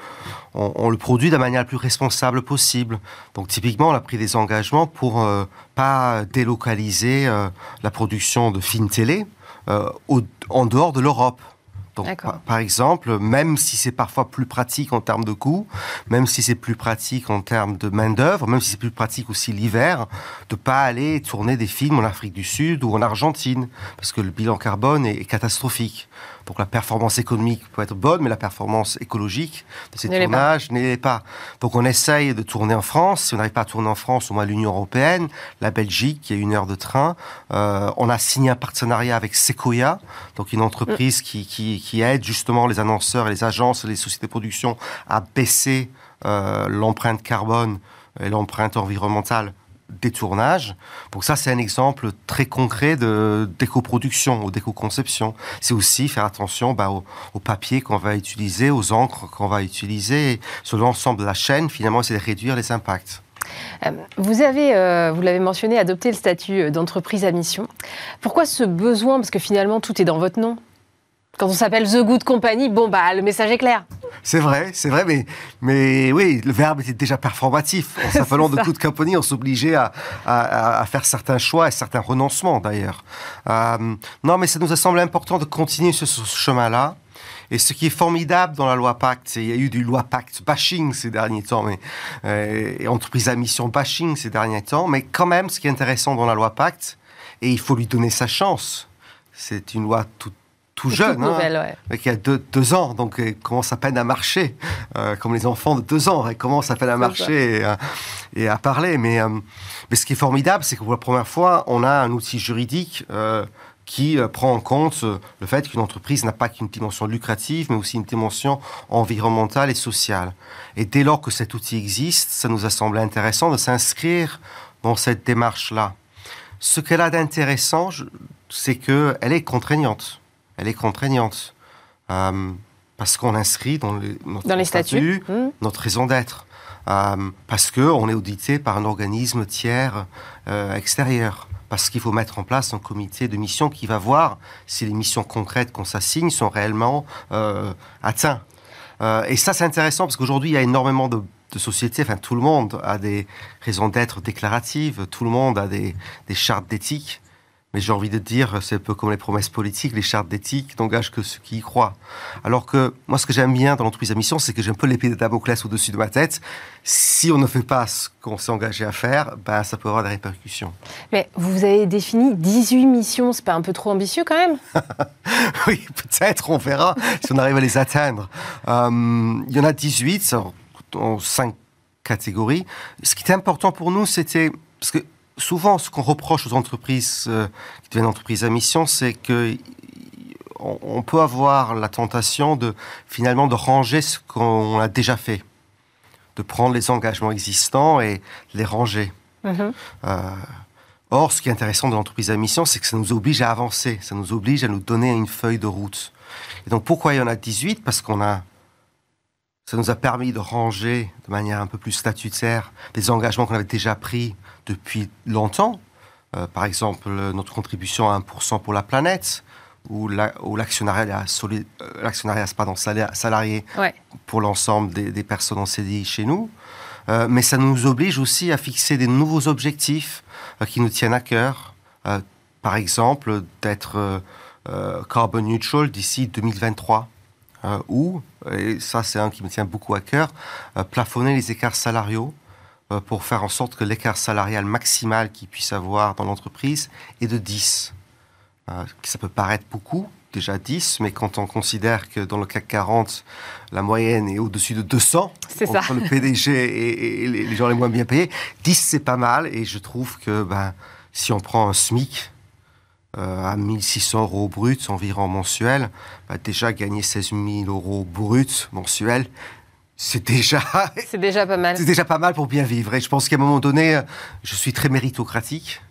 Speaker 4: on, le produit de la manière la plus responsable possible. Donc, typiquement, on a pris des engagements pour euh, pas délocaliser euh, la production de films télé euh, en dehors de l'Europe par, exemple, même si c'est parfois plus pratique en termes de coûts, même si c'est plus pratique en termes de main-d'œuvre, même si c'est plus pratique aussi l'hiver, de pas aller tourner des films en Afrique du Sud ou en Argentine, parce que le bilan carbone est catastrophique. Donc la performance économique peut être bonne, mais la performance écologique de ces tournages n'est pas. Donc on essaye de tourner en France. Si on n'arrive pas à tourner en France, au moins l'Union européenne, la Belgique, qui a une heure de train. Euh, on a signé un partenariat avec Sequoia, donc une entreprise qui, qui, qui, aide justement les annonceurs et les agences, les sociétés de production à baisser euh, l'empreinte carbone et l'empreinte environnementale des tournages. Donc ça, c'est un exemple très concret de d'éco-production ou d'éco-conception. C'est aussi faire attention bah, au, papier qu'on va utiliser, aux encres qu'on va utiliser. sur l'ensemble de la chaîne, finalement, c'est de réduire les impacts.
Speaker 2: Euh, vous avez, euh, vous l'avez mentionné, adopté le statut d'entreprise à mission. Pourquoi ce besoin? Parce que finalement, tout est dans votre nom. Quand on s'appelle The Good Company, bon, bah, le message est clair.
Speaker 4: C'est vrai, c'est vrai, mais, mais oui, le verbe était déjà performatif. En s'appelant The Good Company, on s'obligeait à, à, faire certains choix et certains renoncements, d'ailleurs. Euh, non, mais ça nous a semblé important de continuer sur ce chemin-là. Et ce qui est formidable dans la loi Pacte, il y a eu du loi Pacte bashing ces derniers temps, mais euh, et entreprise à mission bashing ces derniers temps. Mais quand même, ce qui est intéressant dans la loi Pacte, et il faut lui donner sa chance, c'est une loi toute tout jeune, hein, qui a deux, deux, ans, donc elle commence à peine à marcher, euh, comme les enfants de deux ans, elle commence à peine à marcher et à, parler. Mais, euh, mais ce qui est formidable, c'est que pour la première fois, on a un outil juridique euh, qui prend en compte le fait qu'une entreprise n'a pas qu'une dimension lucrative, mais aussi une dimension environnementale et sociale. Et dès lors que cet outil existe, ça nous a semblé intéressant de s'inscrire dans cette démarche-là. Ce qu'elle a d'intéressant, c'est qu'elle est contraignante elle est contraignante. Euh, parce qu'on inscrit dans, notre
Speaker 2: dans les statuts
Speaker 4: mmh. notre raison d'être. Euh, parce qu'on est audité par un organisme tiers euh, extérieur. Parce qu'il faut mettre en place un comité de mission qui va voir si les missions concrètes qu'on s'assigne sont réellement atteintes. et ça, c'est intéressant parce qu'aujourd'hui, il y a énormément de, sociétés, enfin tout le monde a des raisons d'être déclaratives, tout le monde a des, des chartes d'éthique. Mais j'ai envie de dire, c'est un peu comme les promesses politiques, les chartes d'éthique n'engagent que ceux qui y croient. Alors que moi, ce que j'aime bien dans l'entreprise à mission, c'est que j'ai un peu l'épée de Damoclès au-dessus de ma tête. Si on ne fait pas ce qu'on s'est engagé à faire, ben, ça peut avoir des répercussions.
Speaker 2: Mais vous avez défini 18 missions, c'est pas un peu trop ambitieux quand même?
Speaker 4: Oui, peut-être, on verra si on arrive à les atteindre. Euh, il y en a 18 en cinq catégories. Ce qui était important pour nous, c'était parce que souvent, ce qu'on reproche aux entreprises euh, qui deviennent entreprises à mission, c'est que on peut avoir la tentation de finalement de ranger ce qu'on a déjà fait, de prendre les engagements existants et les ranger. Mm-hmm. Euh, or, ce qui est intéressant de l'entreprise à mission, c'est que ça nous oblige à avancer, ça nous oblige à nous donner une feuille de route. Et donc, pourquoi il y en a 18 Parce qu'on a ça nous a permis de ranger de manière un peu plus statutaire des engagements qu'on avait déjà pris depuis longtemps. Euh, par exemple, notre contribution à 1% pour la planète, ou l'actionnariat euh, salarié pour l'ensemble des, personnes en CDI chez nous. Euh, mais ça nous oblige aussi à fixer des nouveaux objectifs qui nous tiennent à cœur. par exemple, d'être carbon neutral d'ici 2023. ou, et ça c'est un qui me tient beaucoup à cœur, plafonner les écarts salariaux pour faire en sorte que l'écart salarial maximal qu'il puisse avoir dans l'entreprise est de 10. Euh, ça peut paraître beaucoup, déjà 10, mais quand on considère que dans le CAC 40, la moyenne est au-dessus de 200 entre ça. le PDG et, les gens les moins bien payés, 10 c'est pas mal et je trouve que ben, si on prend un SMIC euh, à 1600 euros brut environ mensuel, ben, déjà gagner 16 000 euros brut mensuel, c'est déjà.
Speaker 2: C'est déjà pas mal.
Speaker 4: C'est déjà pas mal pour bien vivre. Et je pense qu'à un moment donné, je suis très méritocratique.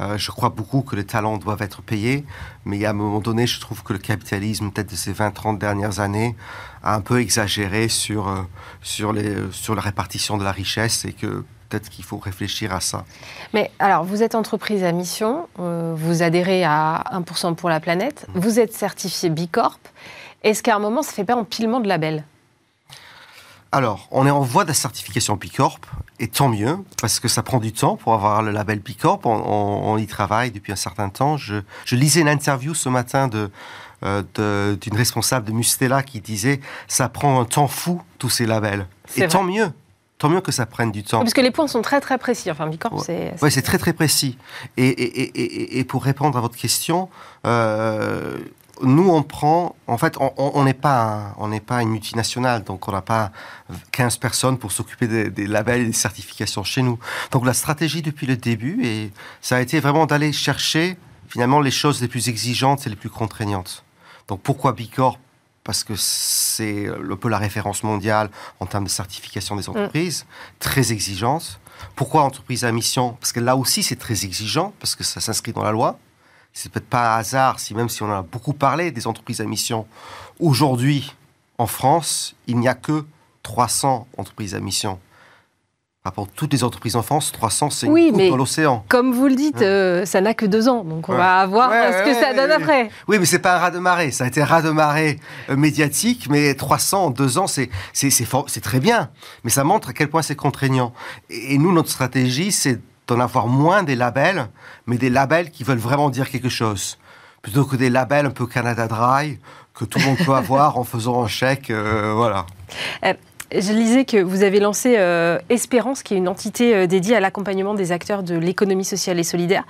Speaker 4: Euh, je crois beaucoup que les talents doivent être payés, mais à un moment donné, je trouve que le capitalisme, peut-être de ces 20-30 dernières années, a un peu exagéré sur, euh, sur, les, sur la répartition de la richesse et que peut-être qu'il faut réfléchir à ça.
Speaker 2: Mais alors, vous êtes entreprise à mission, euh, vous adhérez à 1% pour la planète, mmh. vous êtes certifié Bicorp. Est-ce qu'à un moment, ça ne fait pas empilement de labels?
Speaker 4: Alors, on est en voie de certification Corp, et tant mieux, parce que ça prend du temps pour avoir le label Corp. On, y travaille depuis un certain temps. Je, lisais une interview ce matin euh, d'une responsable de Mustela qui disait ça prend un temps fou tous ces labels. Et tant mieux, tant mieux que ça prenne du temps.
Speaker 2: Parce que les points sont très très précis. Enfin, Bicorp, c'est.
Speaker 4: Oui, c'est très très précis. Et, pour répondre à votre question, euh, nous, on prend, en fait, on n'est pas, on n'est pas une multinationale, donc on n'a pas 15 personnes pour s'occuper des, labels et des certifications chez nous. Donc la stratégie depuis le début, et ça a été vraiment d'aller chercher finalement les choses les plus exigeantes et les plus contraignantes. Donc pourquoi Bicorp parce que c'est un peu la référence mondiale en termes de certification des entreprises, très exigeante. Pourquoi entreprise à mission? Parce que là aussi, c'est très exigeant, parce que ça s'inscrit dans la loi c'est peut-être pas un hasard, si même si on en a beaucoup parlé des entreprises à mission, aujourd'hui, en France, il n'y a que 300 entreprises à mission. Pour toutes les entreprises en France, 300, c'est
Speaker 2: oui,
Speaker 4: une dans l'océan.
Speaker 2: Comme vous le dites, euh, ça n'a que deux ans, donc on va voir ce que ça donne après.
Speaker 4: Oui, mais c'est pas un raz de marée. Ça a été un raz de marée euh, médiatique, mais 300 en deux ans, c'est c'est très bien. Mais ça montre à quel point c'est contraignant. Et nous, notre stratégie, c'est d'en avoir moins des labels, mais des labels qui veulent vraiment dire quelque chose. Plutôt que des labels un peu Canada Dry que tout le monde peut avoir en faisant un chèque, euh, voilà.
Speaker 2: Euh, je lisais que vous avez lancé euh, Espérance, qui est une entité dédiée à l'accompagnement des acteurs de l'économie sociale et solidaire.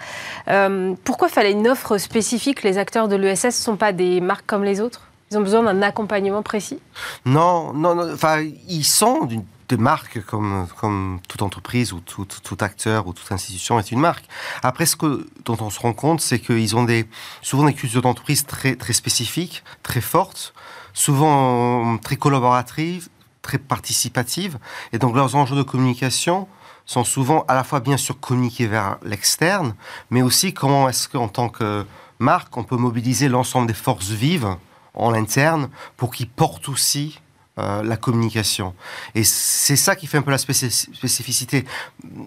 Speaker 2: pourquoi fallait une offre spécifique? Les acteurs de l'ESS ne sont pas des marques comme les autres? Ils ont besoin d'un accompagnement précis?
Speaker 4: Non, non, non. Enfin, ils sont d'une marque, comme, toute entreprise ou tout, tout, acteur ou toute institution est une marque. Après, ce que, dont on se rend compte, c'est qu'ils ont des, souvent des cultures d'entreprise très, très spécifiques, très fortes, souvent très collaboratives, très participatives. Et donc, leurs enjeux de communication sont souvent à la fois bien sûr communiqués vers l'externe, mais aussi comment est-ce qu'en tant que marque, on peut mobiliser l'ensemble des forces vives en interne pour qu'ils portent aussi euh, la communication. Et c'est ça qui fait un peu la spécificité.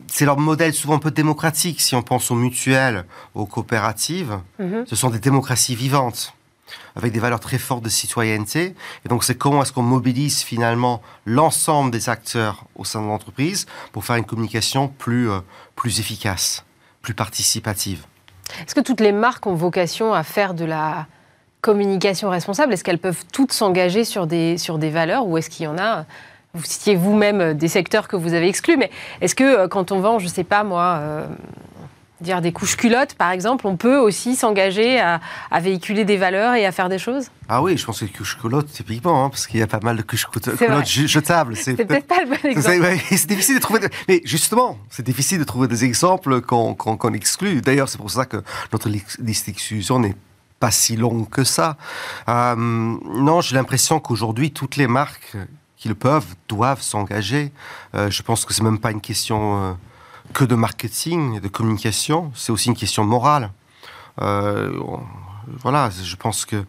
Speaker 4: C'est leur modèle souvent un peu démocratique. Si on pense aux mutuelles, aux coopératives, mhm. ce sont des démocraties vivantes avec des valeurs très fortes de citoyenneté. Et donc, c'est comment est-ce qu'on mobilise finalement l'ensemble des acteurs au sein de l'entreprise pour faire une communication plus, euh, plus efficace, plus participative.
Speaker 2: Est-ce que toutes les marques ont vocation à faire de la communication responsable, est-ce qu'elles peuvent toutes s'engager sur des, sur des valeurs ou est-ce qu'il y en a vous citiez vous-même des secteurs que vous avez exclus, mais est-ce que euh, quand on vend, je ne sais pas moi, euh, dire des couches culottes, par exemple, on peut aussi s'engager à, véhiculer des valeurs et à faire des choses?
Speaker 4: Ah oui, je pense que les couches culottes, typiquement, hein, parce qu'il y a pas mal de couches culottes jetables.
Speaker 2: C'est peut-être pas le bon exemple.
Speaker 4: C'est difficile de trouver. Mais justement, c'est difficile de trouver des exemples qu'on exclut. D'ailleurs, c'est pour ça que notre liste d'exclusion n'est pas si longue que ça. Euh, non, j'ai l'impression qu'aujourd'hui, toutes les marques qui le peuvent doivent s'engager. Euh, je pense que c'est même pas une question. Euh, que de marketing et de communication, c'est aussi une question morale. Voilà, je pense que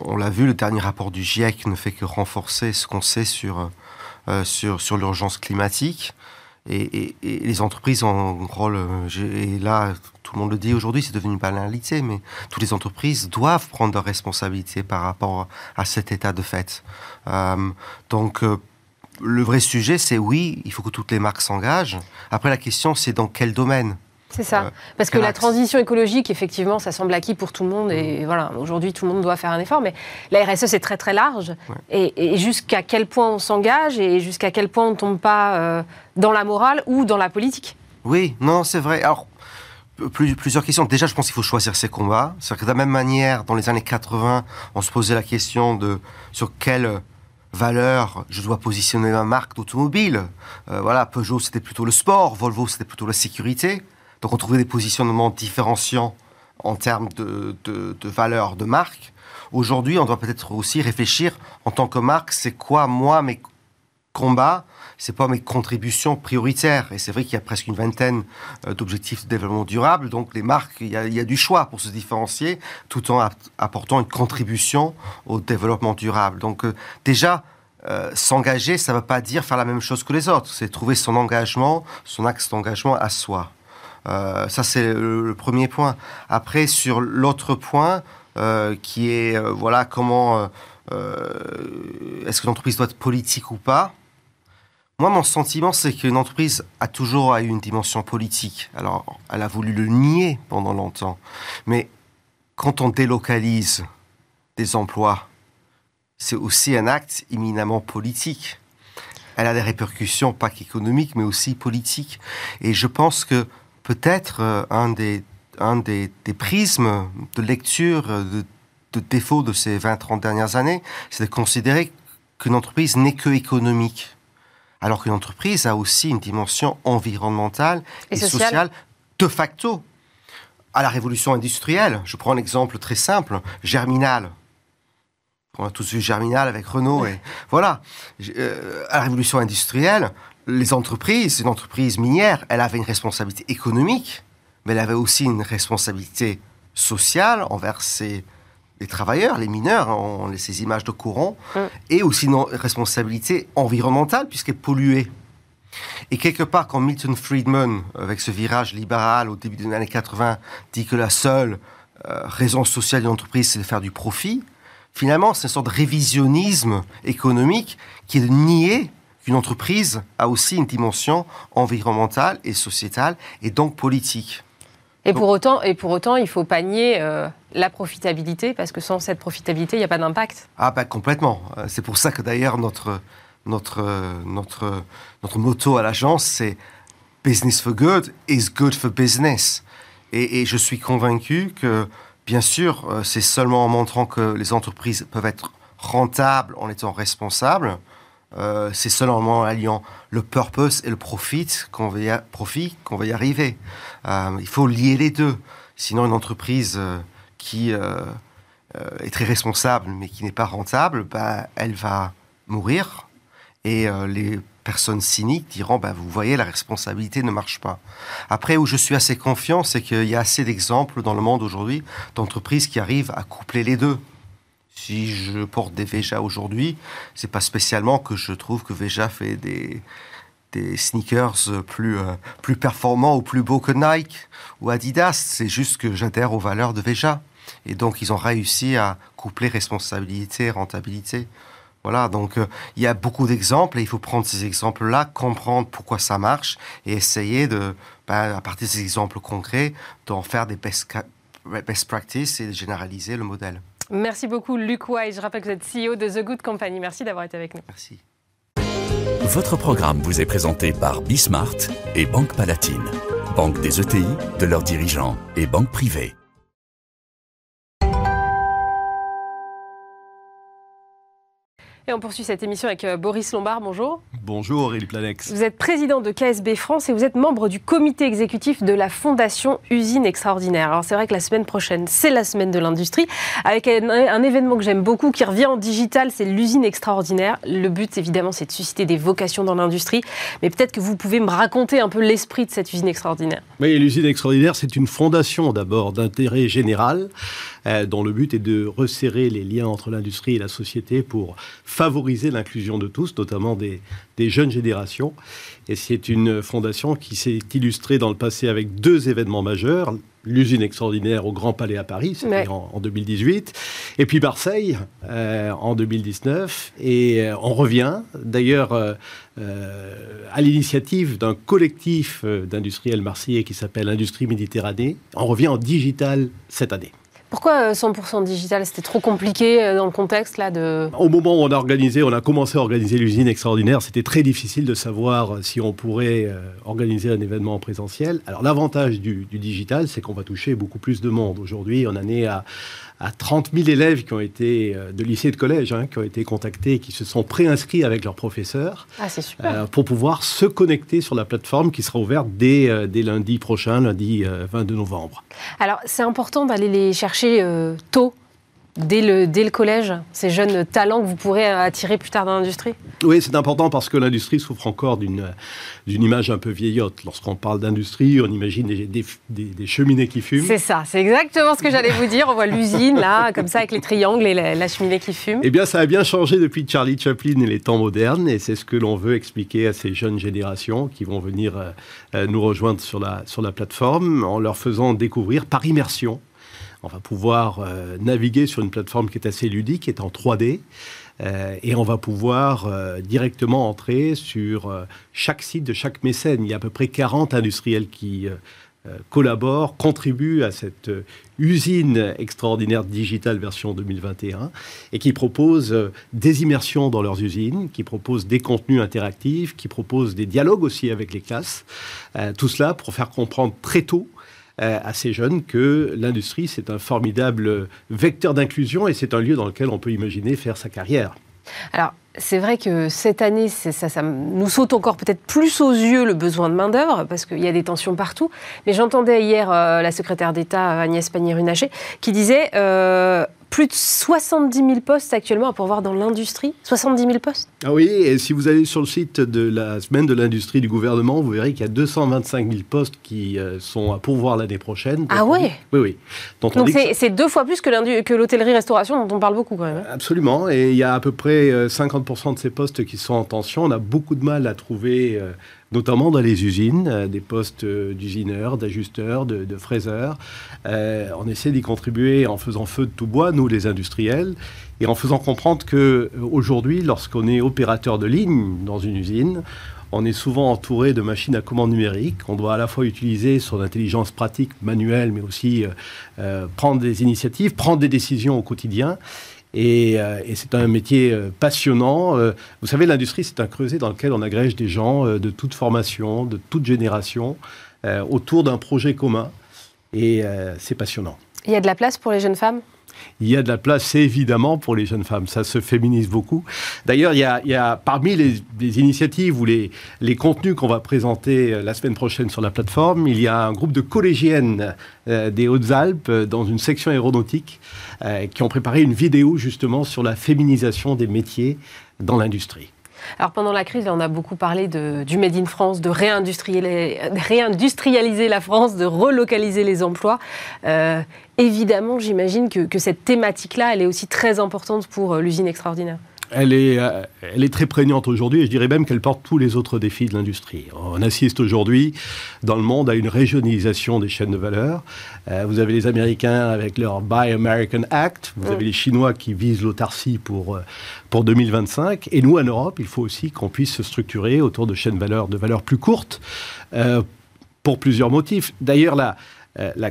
Speaker 4: on, l'a vu, le dernier rapport du GIEC ne fait que renforcer ce qu'on sait sur, sur, sur l'urgence climatique. Et, les entreprises un rôle, euh, et là, tout le monde le dit aujourd'hui, c'est devenu une banalité, mais toutes les entreprises doivent prendre leurs responsabilités par rapport à cet état de fait. donc, le vrai sujet, c'est oui, il faut que toutes les marques s'engagent. Après, la question, c'est dans quel domaine?
Speaker 2: C'est ça. Parce que la transition écologique, effectivement, ça semble acquis pour tout le monde. Et voilà, aujourd'hui, tout le monde doit faire un effort. Mais la RSE, c'est très, très large. Et, jusqu'à quel point on s'engage et jusqu'à quel point on ne tombe pas euh, dans la morale ou dans la politique?
Speaker 4: Oui, non, c'est vrai. Alors, plusieurs questions. Déjà, je pense qu'il faut choisir ses combats. C'est-à-dire que de la même manière, dans les années 80, on se posait la question de sur quelle valeur, je dois positionner ma marque d'automobile. Euh, voilà, Peugeot c'était plutôt le sport, Volvo c'était plutôt la sécurité. On trouvait des positionnements différenciants en termes de, de, de valeur de marque. Aujourd'hui, on doit peut-être aussi réfléchir en tant que marque, c'est quoi moi mes combats? C'est pas mes contributions prioritaires. Et c'est vrai qu'il y a presque une vingtaine euh, d'objectifs de développement durable. Donc les marques, il y, a, du choix pour se différencier tout en apportant une contribution au développement durable. Donc euh, déjà, euh, s'engager, ça ne veut pas dire faire la même chose que les autres. C'est trouver son engagement, son axe d'engagement à soi. Ça, c'est le, premier point. Après, sur l'autre point, qui est, voilà, comment... est-ce que l'entreprise doit être politique ou pas? Moi, mon sentiment, c'est qu'une entreprise a toujours eu une dimension politique. Alors, elle a voulu le nier pendant longtemps. Mais quand on délocalise des emplois, c'est aussi un acte éminemment politique. Elle a des répercussions, pas qu'économiques, mais aussi politiques. Et je pense que peut-être euh, un, des, un des, prismes de lecture, de, de défaut de ces 20-30 dernières années, c'est de considérer qu'une entreprise n'est que économique alors qu'une entreprise a aussi une dimension environnementale et, sociale. de facto. À la révolution industrielle, je prends un exemple très simple, Germinal. On a tous vu Germinal avec Renault. Et voilà. Euh, à la révolution industrielle, les entreprises, une entreprise minière, elle avait une responsabilité économique, mais elle avait aussi une responsabilité sociale envers ses les travailleurs, les mineurs, on ces images de courant, mm. et aussi une responsabilité environnementale puisqu'elle polluait. Et quelque part, quand Milton Friedman, avec ce virage libéral au début des années 80, dit que la seule euh, raison sociale d'une entreprise, c'est de faire du profit, finalement, c'est une sorte de révisionnisme économique qui est de nier qu'une entreprise a aussi une dimension environnementale et sociétale, et donc politique.
Speaker 2: Et pour, autant, et pour autant, il faut pas nier euh, la profitabilité, parce que sans cette profitabilité, il n'y a pas d'impact.
Speaker 4: Ah, bah, complètement. Euh, c'est pour ça que d'ailleurs, notre, notre, notre, notre motto à l'agence, c'est Business for good is good for business. Et, je suis convaincu que, bien sûr, euh, c'est seulement en montrant que les entreprises peuvent être rentables en étant responsables euh, c'est seulement en alliant le purpose et le profit qu'on va, y profit qu'on va y arriver. Euh, il faut lier les deux. Sinon, une entreprise euh, qui est très responsable mais qui n'est pas rentable, bah, elle va mourir. Et les personnes cyniques diront, bah, vous voyez, la responsabilité ne marche pas. Après, où je suis assez confiant, c'est qu'il y a assez d'exemples dans le monde aujourd'hui d'entreprises qui arrivent à coupler les deux. Si je porte des Veja aujourd'hui, c'est pas spécialement que je trouve que Veja fait des, des sneakers plus, euh, plus performants ou plus beaux que Nike ou Adidas. C'est juste que j'adhère aux valeurs de Veja. Et donc, ils ont réussi à coupler responsabilité et rentabilité. Voilà, donc euh, il y a beaucoup d'exemples et il faut prendre ces exemples-là, comprendre pourquoi ça marche et essayer de, ben, à partir de ces exemples concrets, d'en faire des best, best practices et de généraliser le modèle.
Speaker 2: Merci beaucoup, Luc White. Je rappelle que vous êtes CEO de The Good Company. Merci d'avoir été avec nous.
Speaker 4: Merci.
Speaker 1: Votre programme vous est présenté par Bismart et Banque Palatine. banque des ETI, de leurs dirigeants et banque privée.
Speaker 2: Et on poursuit cette émission avec euh, Boris Lombard. Bonjour.
Speaker 5: Bonjour Aurélie Planex.
Speaker 2: Vous êtes président de KSB France et vous êtes membre du comité exécutif de la Fondation Usine Extraordinaire. Alors c'est vrai que la semaine prochaine, c'est la semaine de l'industrie, avec un, événement que j'aime beaucoup qui revient en digital, c'est l'usine extraordinaire. Le but évidemment c'est de susciter des vocations dans l'industrie, mais peut-être que vous pouvez me raconter un peu l'esprit de cette usine extraordinaire.
Speaker 5: Oui, l'usine extraordinaire c'est une fondation d'abord d'intérêt général euh, dont le but est de resserrer les liens entre l'industrie et la société pour favoriser l'inclusion de tous, notamment des, jeunes générations. Et c'est une fondation qui s'est illustrée dans le passé avec deux événements majeurs. L'usine extraordinaire au Grand Palais à Paris, c'était en, 2018, et puis Marseille euh, en 2019. Et euh, on revient, d'ailleurs, à l'initiative d'un collectif d'industriels marseillais qui s'appelle Industrie Méditerranée. On revient en digital cette année.
Speaker 2: Pourquoi 100% euh, digital? C'était trop compliqué euh, dans le contexte là de.
Speaker 5: Au moment où on a organisé, on a commencé à organiser l'usine extraordinaire, c'était très difficile de savoir euh, si on pourrait organiser un événement en présentiel. Alors l'avantage du, du digital, c'est qu'on va toucher beaucoup plus de monde. Aujourd'hui, on en est à à 30 000 élèves qui ont été euh, de lycée et de collège, hein, qui ont été contactés, qui se sont préinscrits avec leurs professeurs
Speaker 2: ah, euh,
Speaker 5: pour pouvoir se connecter sur la plateforme qui sera ouverte dès, euh, dès lundi prochain, lundi 22 novembre.
Speaker 2: Alors c'est important d'aller les chercher tôt dès le, dès le collège, ces jeunes talents que vous pourrez attirer plus tard dans l'industrie?
Speaker 5: Oui, c'est important parce que l'industrie souffre encore d'une image un peu vieillotte. Lorsqu'on parle d'industrie, on imagine des, des, cheminées qui fument.
Speaker 2: C'est ça, c'est exactement ce que j'allais vous dire. On voit l'usine, là, comme ça, avec les triangles et la, cheminée qui fume.
Speaker 5: Eh bien, ça a bien changé depuis Charlie Chaplin et les temps modernes, et c'est ce que l'on veut expliquer à ces jeunes générations qui vont venir euh, euh, nous rejoindre sur la, sur la plateforme en leur faisant découvrir par immersion on va pouvoir euh, naviguer sur une plateforme qui est assez ludique, qui est en 3D. Euh, et on va pouvoir euh, directement entrer sur chaque site de chaque mécène. Il y a à peu près 40 industriels qui collaborent, contribuent à cette usine extraordinaire digitale version 2021 et qui proposent des immersions dans leurs usines, qui proposent des contenus interactifs, qui proposent des dialogues aussi avec les classes. tout cela pour faire comprendre très tôt à ces jeunes que l'industrie, c'est un formidable vecteur d'inclusion et c'est un lieu dans lequel on peut imaginer faire sa carrière.
Speaker 2: Alors, c'est vrai que cette année, ça, ça, nous saute encore peut-être plus aux yeux le besoin de main-d'œuvre, parce qu'il y a des tensions partout. Mais j'entendais hier euh, la secrétaire d'État Agnès Pannier-Runacher qui disait euh, plus de 70 000 postes actuellement à pourvoir dans l'industrie 70 000 postes
Speaker 5: Ah oui, et si vous allez sur le site de la semaine de l'industrie du gouvernement, vous verrez qu'il y a 225 000 postes qui euh, sont à pourvoir l'année prochaine.
Speaker 2: Ah ouais
Speaker 5: Oui, oui.
Speaker 2: Donc c'est deux fois plus que l'hôtellerie-restauration dont on parle beaucoup quand même. Hein.
Speaker 5: Absolument, et il y a à peu près 50% euh, de ces postes qui sont en tension. On a beaucoup de mal à trouver... Notamment dans les usines, euh, des postes euh, d'usineurs, d'ajusteurs, de, fraiseurs. Euh, on essaie d'y contribuer en faisant feu de tout bois, nous les industriels, et en faisant comprendre que aujourd'hui, lorsqu'on est opérateur de ligne dans une usine, on est souvent entouré de machines à commande numérique. On doit à la fois utiliser son intelligence pratique manuelle, mais aussi prendre des initiatives, prendre des décisions au quotidien. Euh, et, c'est un métier euh, passionnant. Euh, vous savez, l'industrie, c'est un creuset dans lequel on agrège des gens de toute formation, de toute génération, autour d'un projet commun. Et c'est passionnant.
Speaker 2: Il y a de la place pour les jeunes femmes?
Speaker 5: Il y a de la place évidemment pour les jeunes femmes. Ça se féminise beaucoup. D'ailleurs, il, y a, parmi les, initiatives ou les, contenus qu'on va présenter euh, la semaine prochaine sur la plateforme, il y a un groupe de collégiennes euh, des Hautes-Alpes euh, dans une section aéronautique qui ont préparé une vidéo justement sur la féminisation des métiers dans l'industrie.
Speaker 2: Alors pendant la crise, on a beaucoup parlé du Made in France, de réindustrialiser, la France, de relocaliser les emplois. Euh, évidemment, j'imagine que, cette thématique-là, elle est aussi très importante pour euh, l'usine extraordinaire.
Speaker 5: Elle est, euh, elle est très prégnante aujourd'hui et je dirais même qu'elle porte tous les autres défis de l'industrie. On assiste aujourd'hui dans le monde à une régionalisation des chaînes de valeur. Euh, vous avez les Américains avec leur Buy American Act, vous avez les Chinois qui visent l'autarcie pour, euh, pour 2025 et nous en Europe, il faut aussi qu'on puisse se structurer autour de chaînes de valeur, de valeurs plus courtes pour plusieurs motifs. D'ailleurs, la, la,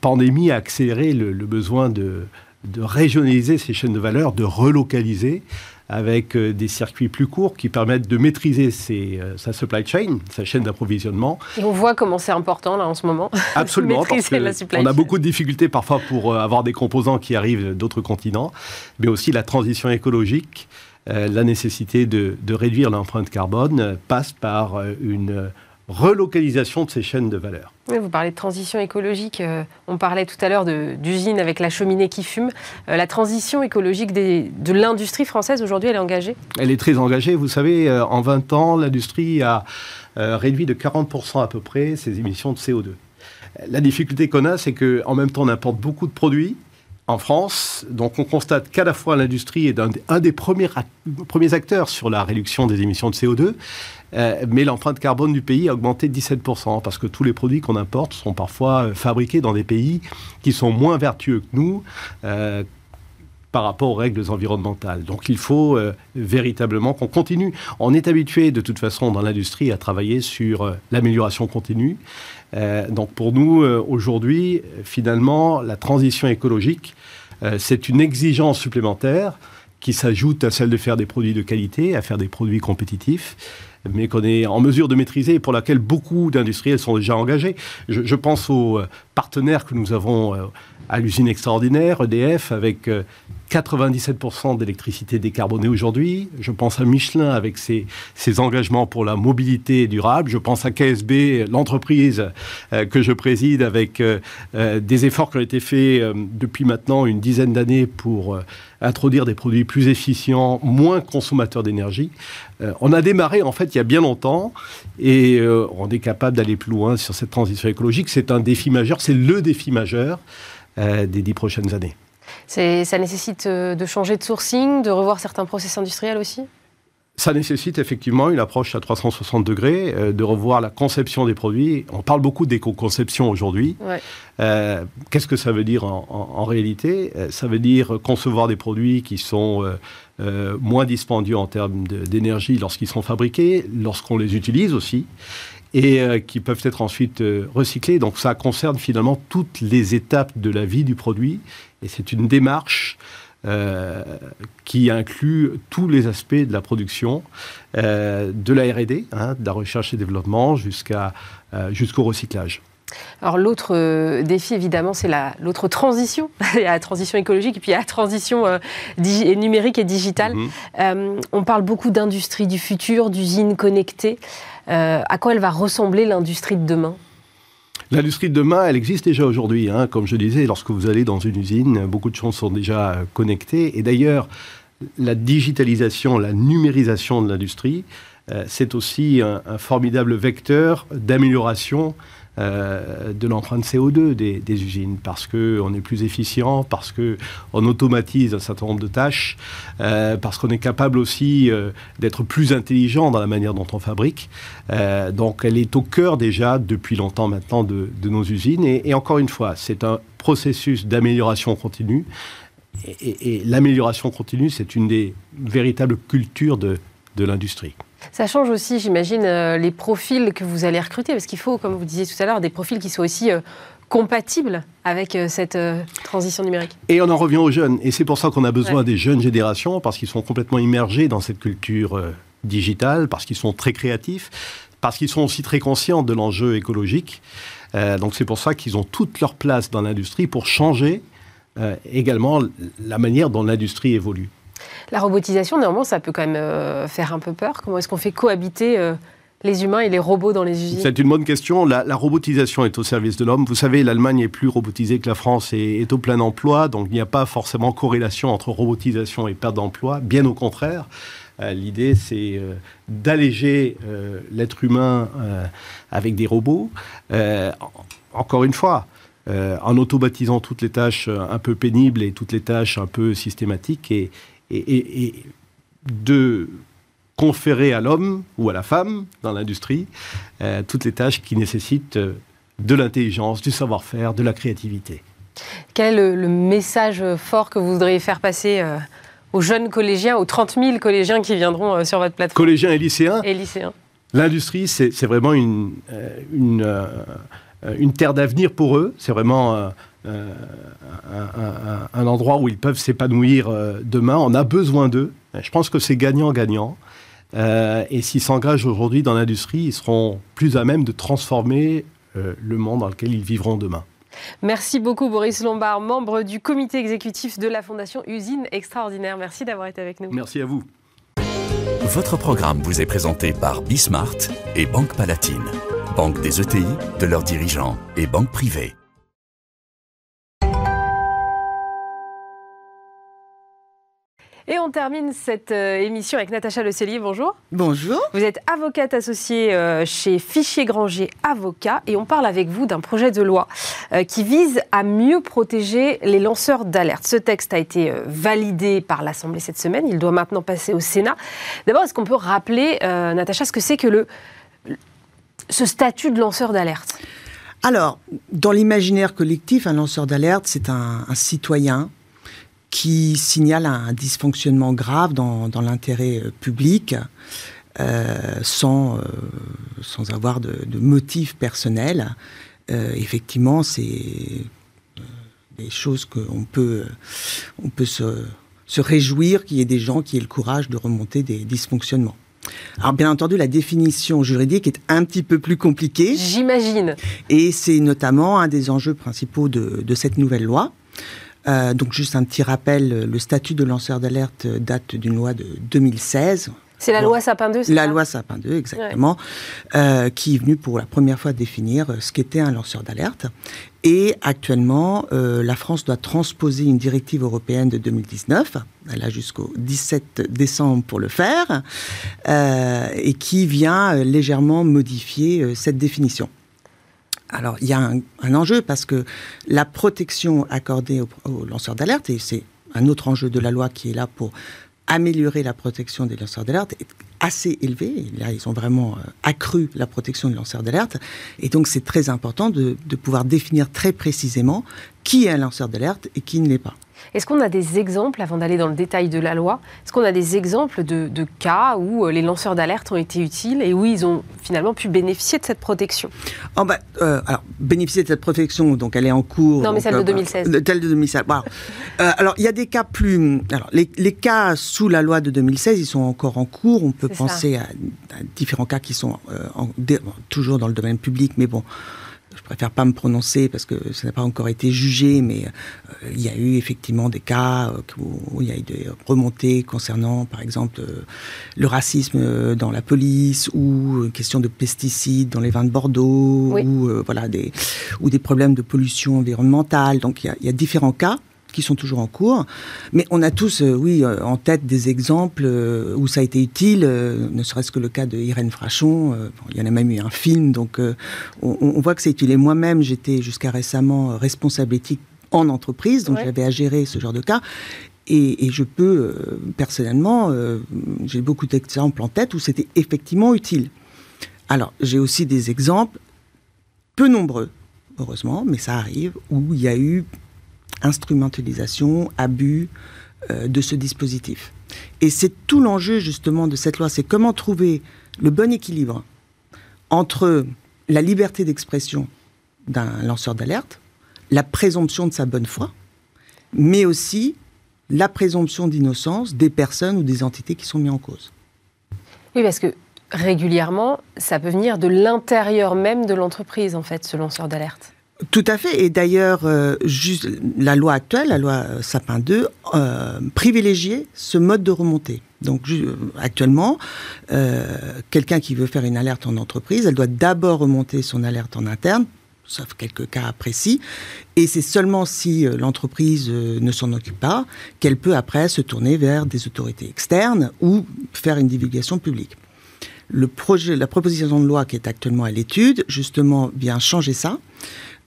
Speaker 5: pandémie a accéléré le besoin de de régionaliser ces chaînes de valeur, de relocaliser. avec des circuits plus courts qui permettent de maîtriser sa supply chain, sa chaîne d'approvisionnement.
Speaker 2: Et on voit comment c'est important là en ce moment.
Speaker 5: Absolument, parce on a beaucoup de difficultés parfois pour avoir des composants qui arrivent d'autres continents, mais aussi la transition écologique. la nécessité de, de réduire l'empreinte carbone passe par une relocalisation de ces chaînes de valeur.
Speaker 2: vous parlez de transition écologique. Euh, on parlait tout à l'heure d'usines avec la cheminée qui fume. Euh, la transition écologique de l'industrie française aujourd'hui, elle est engagée?
Speaker 5: Elle est très engagée. Vous savez, euh, en 20 ans, l'industrie a réduit de 40% à peu près ses émissions de CO2. La difficulté qu'on a, c'est qu'en même temps, on importe beaucoup de produits en France. Donc on constate qu'à la fois l'industrie est un, des premiers, premiers acteurs sur la réduction des émissions de CO2, euh, mais l'empreinte carbone du pays a augmenté de 17%, parce que tous les produits qu'on importe sont parfois euh, fabriqués dans des pays qui sont moins vertueux que nous. Euh, par rapport aux règles environnementales. Donc il faut véritablement qu'on continue. On est habitué de toute façon dans l'industrie à travailler sur l'amélioration continue. Donc pour nous, aujourd'hui, finalement, la transition écologique, c'est une exigence supplémentaire qui s'ajoute à celle de faire des produits de qualité, à faire des produits compétitifs mais qu'on est en mesure de maîtriser et pour laquelle beaucoup d'industriels sont déjà engagés. Je, pense aux euh, partenaires que nous avons euh, à l'usine extraordinaire, EDF, avec 97% euh, d'électricité décarbonée aujourd'hui. Je pense à Michelin avec ses, engagements pour la mobilité durable. Je pense à KSB, l'entreprise que je préside, avec des efforts qui ont été faits depuis maintenant une dizaine d'années pour introduire des produits plus efficients, moins consommateurs d'énergie. Euh, on a démarré en fait il y a bien longtemps et euh, on est capable d'aller plus loin sur cette transition écologique. C'est un défi majeur, c'est le défi majeur euh, des dix prochaines années.
Speaker 2: Ça nécessite de changer de sourcing, de revoir certains process industriels aussi?
Speaker 5: Ça nécessite effectivement une approche à 360 degrés, euh, de revoir la conception des produits. On parle beaucoup d'éco-conception aujourd'hui. Euh, qu'est-ce que ça veut dire en, réalité? Euh, Ça veut dire concevoir des produits qui sont moins dispendieux en termes d'énergie lorsqu'ils sont fabriqués, lorsqu'on les utilise aussi, et qui peuvent être ensuite recyclés. Donc ça concerne finalement toutes les étapes de la vie du produit, et c'est une démarche euh, qui inclut tous les aspects de la production, euh, de la R&D, hein, de la recherche et développement, jusqu'à euh, jusqu'au recyclage.
Speaker 2: Alors l'autre défi, évidemment, c'est l'autre transition. la transition écologique et puis la transition numérique et digitale. Mhm. on parle beaucoup d'industrie du futur, d'usines connectées. À quoi elle va ressembler l'industrie de demain?
Speaker 5: L'industrie de demain, elle existe déjà aujourd'hui. Hein. Comme je disais, lorsque vous allez dans une usine, beaucoup de choses sont déjà euh, connectées. Et d'ailleurs, la digitalisation, la numérisation de l'industrie, euh, c'est aussi un, formidable vecteur d'amélioration euh, de l'empreinte CO2 des, usines, parce qu'on est plus efficient, parce qu'on automatise un certain nombre de tâches, euh, parce qu'on est capable aussi euh, d'être plus intelligent dans la manière dont on fabrique. donc elle est au cœur déjà, depuis longtemps maintenant, de, nos usines. Et, encore une fois, c'est un processus d'amélioration continue. Et, l'amélioration continue, c'est une des véritables cultures de l'industrie.
Speaker 2: Ça change aussi, j'imagine, euh, les profils que vous allez recruter, parce qu'il faut, comme vous disiez tout à l'heure, des profils qui soient aussi euh, compatibles avec euh, cette transition numérique.
Speaker 5: Et on en revient aux jeunes, et c'est pour ça qu'on a besoin des jeunes générations, parce qu'ils sont complètement immergés dans cette culture digitale, parce qu'ils sont très créatifs, parce qu'ils sont aussi très conscients de l'enjeu écologique. donc c'est pour ça qu'ils ont toute leur place dans l'industrie pour changer également la manière dont l'industrie évolue.
Speaker 2: La robotisation, néanmoins, ça peut quand même euh, faire un peu peur. Comment est-ce qu'on fait cohabiter euh, les humains et les robots dans les usines?
Speaker 5: C'est une bonne question. La, robotisation est au service de l'homme. Vous savez, l'Allemagne est plus robotisée que la France et est au plein emploi, donc il n'y a pas forcément corrélation entre robotisation et perte d'emploi. Bien au contraire. Euh, l'idée, c'est d'alléger l'être humain avec des robots. encore une fois, en automatisant toutes les tâches un peu pénibles et toutes les tâches un peu systématiques et, de conférer à l'homme ou à la femme dans l'industrie euh, toutes les tâches qui nécessitent euh, de l'intelligence, du savoir-faire, de la créativité.
Speaker 2: Quel est le, message fort que vous voudriez faire passer euh, aux jeunes collégiens, aux 30 000 collégiens qui viendront sur votre plateforme?
Speaker 5: Collégiens et lycéens?
Speaker 2: Et lycéens.
Speaker 5: L'industrie, c'est vraiment une, une, une terre d'avenir pour eux. C'est vraiment euh, un, endroit où ils peuvent s'épanouir euh, demain. On a besoin d'eux. Je pense que c'est gagnant-gagnant. et s'ils s'engagent aujourd'hui dans l'industrie, ils seront plus à même de transformer le monde dans lequel ils vivront demain.
Speaker 2: Merci beaucoup Boris Lombard, membre du comité exécutif de la Fondation Usine Extraordinaire. Merci d'avoir été avec nous.
Speaker 5: Merci à vous.
Speaker 1: Votre programme vous est présenté par Bismart et Banque Palatine, banque des ETI, de leurs dirigeants et banque privée.
Speaker 2: Et on termine cette euh, émission avec Natacha Le Cellier. Bonjour.
Speaker 6: Bonjour.
Speaker 2: Vous êtes avocate associée euh, chez Fichier Granger Avocat et on parle avec vous d'un projet de loi euh, qui vise à mieux protéger les lanceurs d'alerte. Ce texte a été validé par l'Assemblée cette semaine. Il doit maintenant passer au Sénat. D'abord, est-ce qu'on peut rappeler, Natacha, ce que c'est que le, ce statut de lanceur d'alerte?
Speaker 6: Alors, dans l'imaginaire collectif, un lanceur d'alerte, c'est un, un, citoyen qui signale un dysfonctionnement grave dans, l'intérêt euh, public euh, sans, euh, sans avoir de, motif personnel. effectivement, c'est des choses qu'on peut, on peut se, se réjouir qu'il y ait des gens qui aient le courage de remonter des dysfonctionnements. Alors bien entendu, la définition juridique est un petit peu plus compliquée.
Speaker 2: J'imagine.
Speaker 6: Et c'est notamment un des enjeux principaux de, de cette nouvelle loi. Euh, donc juste un petit rappel, le statut de lanceur d'alerte date d'une loi de 2016.
Speaker 2: C'est la loi Sapin 2,
Speaker 6: La loi Sapin 2, exactement, euh, qui est venue pour la première fois définir ce qu'était un lanceur d'alerte. Et actuellement, euh, la France doit transposer une directive européenne de 2019. Elle a jusqu'au 17 décembre pour le faire, et qui vient légèrement modifier cette définition. Alors, il y a un, enjeu parce que la protection accordée aux, lanceurs d'alerte, et c'est un autre enjeu de la loi qui est là pour améliorer la protection des lanceurs d'alerte, est assez élevée. Là, ils ont vraiment euh, accru la protection des lanceurs d'alerte. Et donc, c'est très important de, de pouvoir définir très précisément qui est un lanceur d'alerte et qui ne l'est pas.
Speaker 2: Est-ce qu'on a des exemples, avant d'aller dans le détail de la loi, est-ce qu'on a des exemples de, cas où euh, les lanceurs d'alerte ont été utiles et où ils ont finalement pu bénéficier de cette protection?
Speaker 6: Oh bah, euh, Alors, bénéficier de cette protection, donc elle est en cours.
Speaker 2: Non, mais celle de 2016. Euh,
Speaker 6: celle de 2016. alors, il y a des cas plus. Alors, les, cas sous la loi de 2016, ils sont encore en cours. On peut penser à, différents cas qui sont toujours dans le domaine public, mais bon préfère pas me prononcer parce que ça n'a pas encore été jugé, mais euh, il y a eu effectivement des cas euh, où, il y a eu des remontées concernant, par exemple, euh, le racisme dans la police ou une question de pesticides dans les vins de Bordeaux ou voilà des ou des problèmes de pollution environnementale. Donc il y a différents cas qui sont toujours en cours. Mais on a tous, euh, oui, euh, en tête des exemples euh, où ça a été utile, ne serait-ce que le cas de Irène Frachon. il y en a même eu un film, donc on, voit que c'est utile. Et moi-même, j'étais jusqu'à récemment responsable éthique en entreprise, donc j'avais à gérer ce genre de cas. Et, je peux, personnellement, j'ai beaucoup d'exemples en tête où c'était effectivement utile. Alors, j'ai aussi des exemples, peu nombreux, heureusement, mais ça arrive, où il y a eu instrumentalisation, abus euh, de ce dispositif. Et c'est tout l'enjeu justement de cette loi, c'est comment trouver le bon équilibre entre la liberté d'expression d'un lanceur d'alerte, la présomption de sa bonne foi, mais aussi la présomption d'innocence des personnes ou des entités qui sont mises en cause.
Speaker 2: Oui, parce que régulièrement, ça peut venir de l'intérieur même de l'entreprise, en fait, ce lanceur d'alerte.
Speaker 6: Tout à fait. Et d'ailleurs, euh, la loi actuelle, la loi Sapin 2, euh, privilégiait ce mode de remontée. Donc actuellement, euh, quelqu'un qui veut faire une alerte en entreprise, elle doit d'abord remonter son alerte en interne, sauf quelques cas précis, et c'est seulement si l'entreprise ne s'en occupe pas qu'elle peut après se tourner vers des autorités externes ou faire une divulgation publique. Le projet, la proposition de loi qui est actuellement à l'étude, justement, vient changer ça.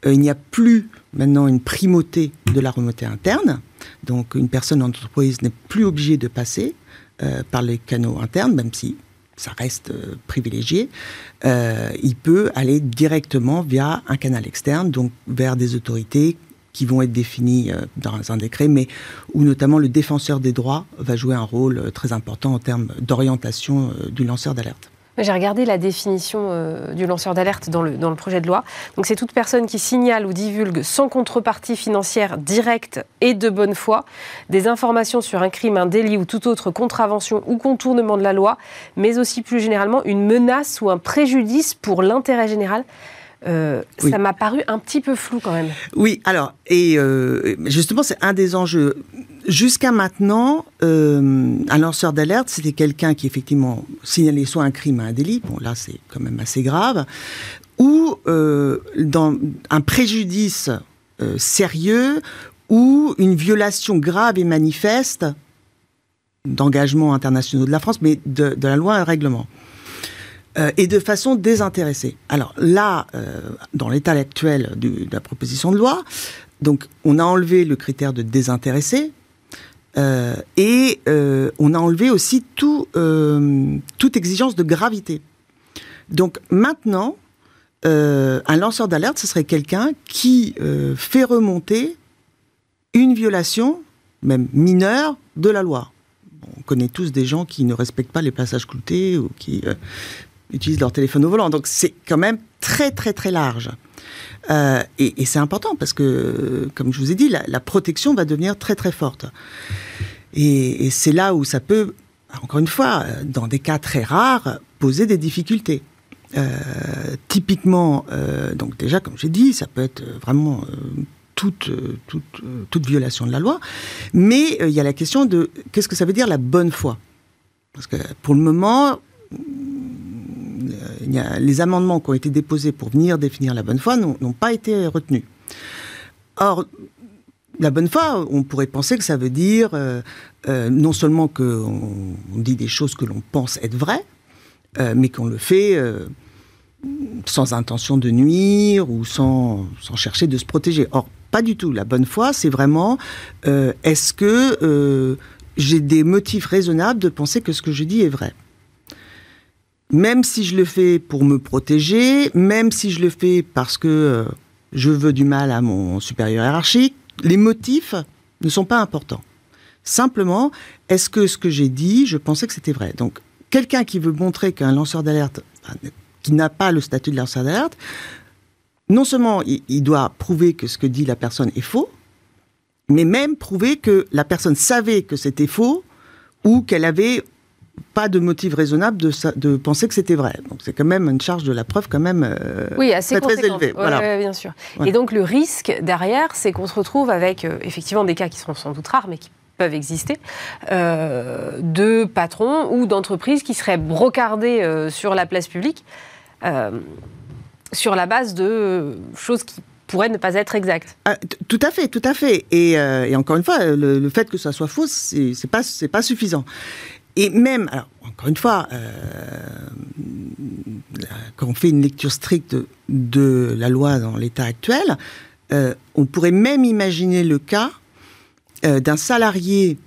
Speaker 6: Euh, il n'y a plus maintenant une primauté de la remontée interne. Donc une personne en entreprise n'est plus obligée de passer euh, par les canaux internes, même si ça reste euh, privilégié. il peut aller directement via un canal externe, donc vers des autorités qui vont être définies dans un décret, mais où notamment le défenseur des droits va jouer un rôle très important en termes d'orientation du lanceur d'alerte.
Speaker 2: J'ai regardé la définition euh, du lanceur d'alerte dans le, projet de loi. C'est toute personne qui signale ou divulgue sans contrepartie financière directe et de bonne foi des informations sur un crime, un délit ou toute autre contravention ou contournement de la loi, mais aussi plus généralement une menace ou un préjudice pour l'intérêt général. Euh, ça m'a paru un petit peu flou quand même.
Speaker 6: Oui, alors, et euh, justement, c'est un des enjeux. Jusqu'à maintenant, euh, un lanceur d'alerte, c'était quelqu'un qui effectivement signalait soit un crime, un délit, bon là c'est quand même assez grave, ou dans un préjudice sérieux ou une violation grave et manifeste d'engagements internationaux de la France, mais de, de la loi et un règlement. Euh, et de façon désintéressée. Alors là, euh, dans l'état actuel de la proposition de loi, donc on a enlevé le critère de désintéressé euh, et on a enlevé aussi tout, toute exigence de gravité. Donc maintenant, un lanceur d'alerte, ce serait quelqu'un qui fait remonter une violation, même mineure, de la loi on connaît tous des gens qui ne respectent pas les passages cloutés ou qui utilisent leur téléphone au volant. Donc c'est quand même très très très large. Euh, et, c'est important parce que, comme je vous ai dit, la, protection va devenir très très forte. Et, c'est là où ça peut, encore une fois, dans des cas très rares, poser des difficultés. Euh, typiquement, euh, donc déjà, comme j'ai dit, ça peut être vraiment toute, toute, toute, violation de la loi, mais il y a la question de qu'est-ce que ça veut dire la bonne foi? Parce que pour le moment, les amendements qui ont été déposés pour venir définir la bonne foi n'ont pas été retenus. Or, la bonne foi, on pourrait penser que ça veut dire euh, euh, non seulement qu'on dit des choses que l'on pense être vraies, euh, mais qu'on le fait sans intention de nuire ou sans, chercher de se protéger. Or, pas du tout. La bonne foi, c'est vraiment est-ce que j'ai des motifs raisonnables de penser que ce que je dis est vrai? Même si je le fais pour me protéger, même si je le fais parce que euh, je veux du mal à mon supérieur hiérarchique, les motifs ne sont pas importants. Simplement, est-ce que ce que j'ai dit, je pensais que c'était vrai? Donc, quelqu'un qui veut montrer qu'un lanceur d'alerte, qui n'a pas le statut de lanceur d'alerte, non seulement il doit prouver que ce que dit la personne est faux, mais même prouver que la personne savait que c'était faux ou qu'elle avait pas de motif raisonnable de, de penser que c'était vrai. Donc c'est quand même une charge de la preuve quand même euh,
Speaker 2: oui, assez
Speaker 6: très, très élevée.
Speaker 2: voilà. bien sûr. Et donc le risque derrière, c'est qu'on se retrouve avec euh, effectivement des cas qui sont sans doute rares, mais qui peuvent exister, euh, de patrons ou d'entreprises qui seraient brocardés sur la place publique sur la base de choses qui pourraient ne pas être exactes.
Speaker 6: Ah, tout à fait, tout à fait. Et, et encore une fois, le, le, fait que ça soit faux, c'est pas, pas suffisant. Et même, alors, encore une fois, euh, quand on fait une lecture stricte de, la loi dans l'état actuel, euh, on pourrait même imaginer le cas euh, d'un salarié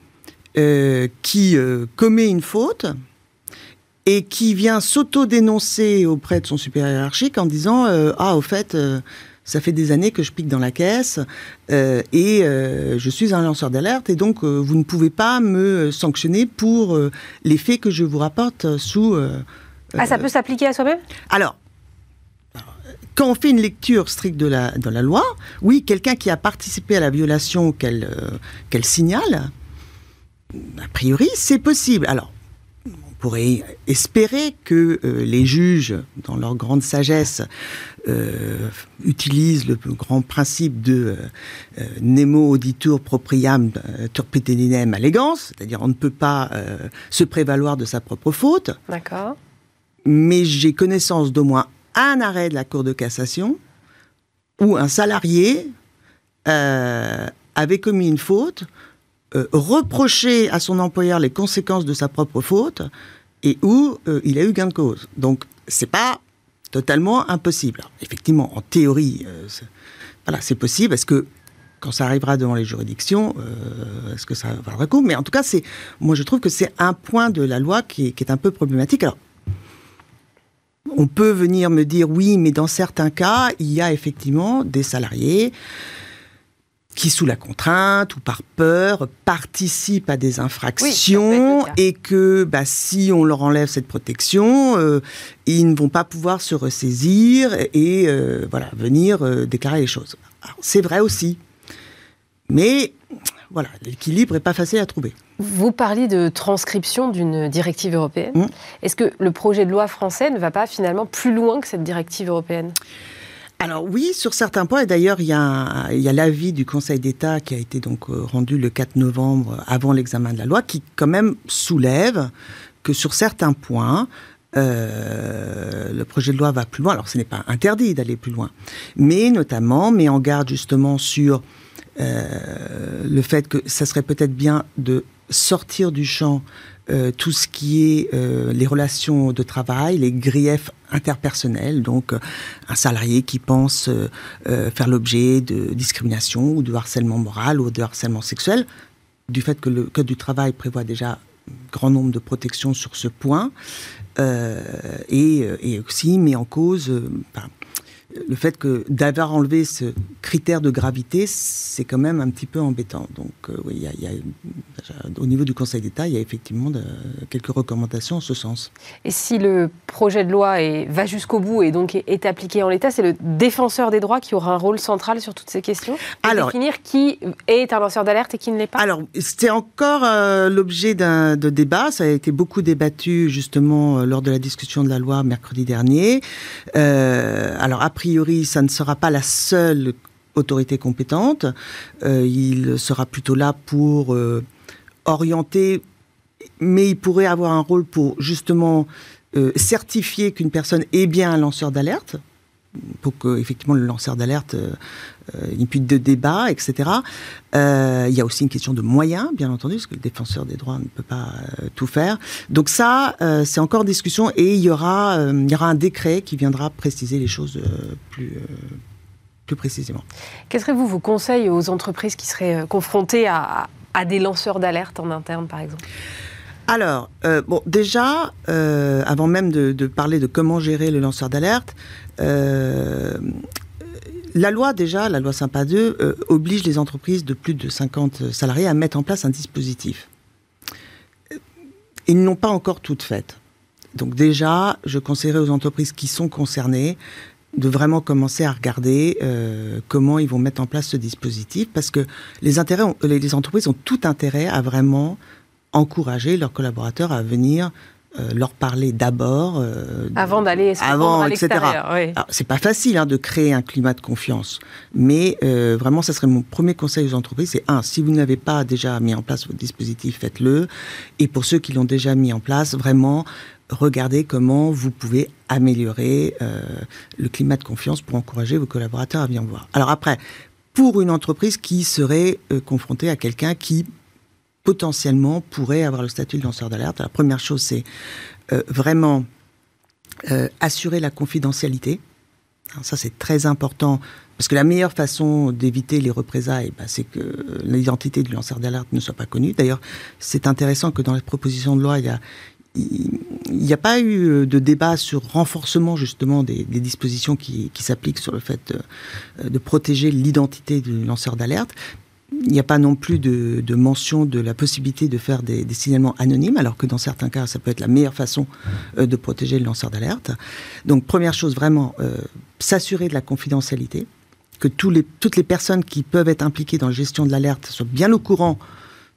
Speaker 6: qui commet une faute et qui vient s'auto-dénoncer auprès de son supérieur hiérarchique en disant Ah, au fait, ça fait des années que je pique dans la caisse euh, et euh, je suis un lanceur d'alerte et donc euh, vous ne pouvez pas me sanctionner pour les faits que je vous rapporte sous...
Speaker 2: ah, ça peut s'appliquer à soi-même?
Speaker 6: Alors, quand on fait une lecture stricte de la, de la loi, oui, quelqu'un qui a participé à la violation qu'elle qu'elle signale, a priori, c'est possible. Alors, pourrait espérer que euh, les juges, dans leur grande sagesse, euh, utilisent le grand principe de euh, nemo auditur propriam turpitudinem allegans, c'est-à-dire on ne peut pas se prévaloir de sa propre faute.
Speaker 2: D'accord.
Speaker 6: Mais j'ai connaissance d'au moins un arrêt de la Cour de cassation où un salarié avait commis une faute euh, reprocher à son employeur les conséquences de sa propre faute et où euh, il a eu gain de cause. Donc, c'est pas totalement impossible. effectivement, en théorie, euh, voilà, c'est possible. Est-ce que quand ça arrivera devant les juridictions, est-ce que ça va le coup Mais en tout cas, moi, je trouve que c'est un point de la loi qui qui est un peu problématique. Alors, on peut venir me dire oui, mais dans certains cas, il y a effectivement des salariés qui, sous la contrainte ou par peur, participent à des infractions et que bah, si on leur enlève cette protection, euh, ils ne vont pas pouvoir se ressaisir et euh, voilà, venir euh, déclarer les choses. C'est vrai aussi. Mais voilà, l'équilibre n'est pas facile à trouver.
Speaker 2: Vous parliez de transcription d'une directive européenne. Mmh. Est-ce que le projet de loi français ne va pas finalement plus loin que cette directive européenne?
Speaker 6: Alors oui, sur certains points, et d'ailleurs il y a, l'avis du Conseil d'État qui a été donc euh, rendu le 4 novembre avant l'examen de la loi, qui quand même soulève que sur certains points, euh, le projet de loi va plus loin. Alors ce n'est pas interdit d'aller plus loin, mais notamment met en garde justement sur euh, le fait que ça serait peut-être bien de sortir du champ euh, tout ce qui est euh, les relations de travail, les griefs interpersonnels, donc un salarié qui pense faire l'objet de discrimination ou de harcèlement moral ou de harcèlement sexuel, du fait que le Code du travail prévoit déjà un grand nombre de protections sur ce point, et, et, aussi met en cause le fait que d'avoir enlevé ce critère de gravité, c'est quand même un petit peu embêtant. Donc, euh, oui, y a, au niveau du Conseil d'État, il y a effectivement quelques recommandations en ce sens.
Speaker 2: Et si le projet de loi est, va jusqu'au bout et donc est, appliqué en l'état, c'est le défenseur des droits qui aura un rôle central sur toutes ces questions Alors, définir qui est un lanceur d'alerte et qui ne l'est pas?
Speaker 6: Alors, c'était encore euh, l'objet d'un de débat. Ça a été beaucoup débattu justement euh, lors de la discussion de la loi mercredi dernier. alors, après, priori, ça ne sera pas la seule autorité compétente. Euh, il sera plutôt là pour euh, orienter, mais il pourrait avoir un rôle pour justement euh, certifier qu'une personne est bien un lanceur d'alerte, pour que effectivement le lanceur d'alerte il n'y ait plus de débat, etc. il y a aussi une question de moyens, bien entendu, parce que le défenseur des droits ne peut pas tout faire. Donc ça, c'est encore discussion et il y aura, il y aura un décret qui viendra préciser les choses plus plus précisément.
Speaker 2: Quels seraient-vous vos conseils aux entreprises qui seraient confrontées à, à des lanceurs d'alerte en interne, par exemple?
Speaker 6: Alors, bon, déjà, avant même de, de, parler de comment gérer le lanceur d'alerte, euh, la loi, déjà, la loi Sympa 2, euh, oblige les entreprises de plus de 50 salariés à mettre en place un dispositif. Ils n'ont pas encore toutes faites. Donc déjà, je conseillerais aux entreprises qui sont concernées de vraiment commencer à regarder euh, comment ils vont mettre en place ce dispositif, parce que les, intérêts les entreprises ont tout intérêt à vraiment encourager leurs collaborateurs à venir euh, leur parler d'abord.
Speaker 2: Euh, avant d'aller avant, etc. Oui.
Speaker 6: C'est pas facile hein, de créer un climat de confiance, mais euh, vraiment, ça serait mon premier conseil aux entreprises. C'est un, si vous n'avez pas déjà mis en place votre dispositif, faites-le. Et pour ceux qui l'ont déjà mis en place, vraiment regardez comment vous pouvez améliorer le climat de confiance pour encourager vos collaborateurs à venir voir. Alors après, pour une entreprise qui serait confrontée à quelqu'un qui potentiellement pourrait avoir le statut de lanceur d'alerte. La première chose, c'est euh, vraiment euh, assurer la confidentialité. ça, c'est très important, parce que la meilleure façon d'éviter les représailles, bah, c'est que l'identité du lanceur d'alerte ne soit pas connue. D'ailleurs, c'est intéressant que dans la proposition de loi, il a, n'y a pas eu euh, de débat sur renforcement justement des, dispositions qui, qui s'appliquent sur le fait de protéger l'identité du lanceur d'alerte, il n'y a pas non plus de, mention de la possibilité de faire des, signalements anonymes, alors que dans certains cas, ça peut être la meilleure façon euh, de protéger le lanceur d'alerte. Donc, première chose, vraiment, euh, s'assurer de la confidentialité, que toutes les personnes qui peuvent être impliquées dans la gestion de l'alerte soient bien au courant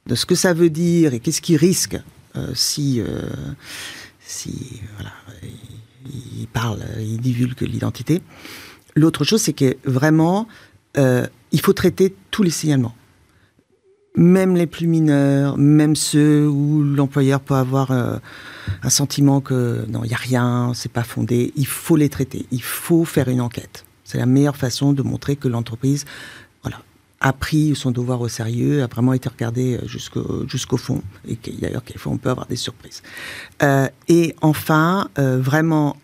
Speaker 6: de ce que ça veut dire et qu'est-ce qui risque euh, si, si voilà, il parle, il divulgue l'identité. L'autre chose, c'est que vraiment, il faut traiter tous les signalements même les plus mineurs, même ceux où l'employeur peut avoir euh, un sentiment que non, il n'y a rien, c'est pas fondé, il faut les traiter, il faut faire une enquête. C'est la meilleure façon de montrer que l'entreprise voilà, a pris son devoir au sérieux, a vraiment été regardée euh, jusqu'au fond, et d'ailleurs, quelquefois, on peut avoir des surprises. Euh, et enfin, vraiment,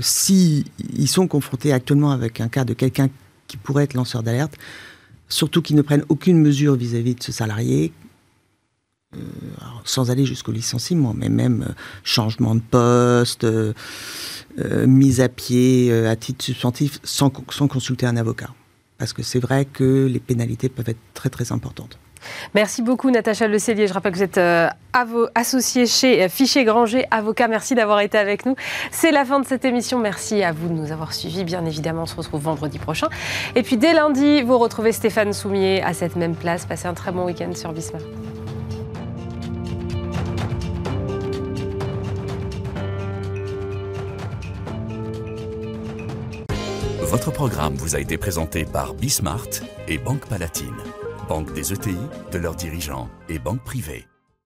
Speaker 6: si ils sont confrontés actuellement avec un cas de quelqu'un qui pourrait être lanceur d'alerte, surtout qu'ils ne prennent aucune mesure vis-à-vis de ce salarié, euh, sans aller jusqu'au licenciement, mais même euh, changement de poste, euh, mise à pied à titre substantif, sans, consulter un avocat. parce que c'est vrai que les pénalités peuvent être très très importantes.
Speaker 2: Merci beaucoup Natacha Le Cellier. Je rappelle que vous êtes euh, associée chez Fichier Granger, avocat. Merci d'avoir été avec nous. C'est la fin de cette émission. Merci à vous de nous avoir suivis. Bien évidemment, on se retrouve vendredi prochain. Et puis dès lundi, vous retrouvez Stéphane Soumier à cette même place. Passez un très bon week-end sur Bismarck.
Speaker 1: Votre programme vous a été présenté par Bismart et Banque Palatine, banque des ETI, de leurs dirigeants et banque privée.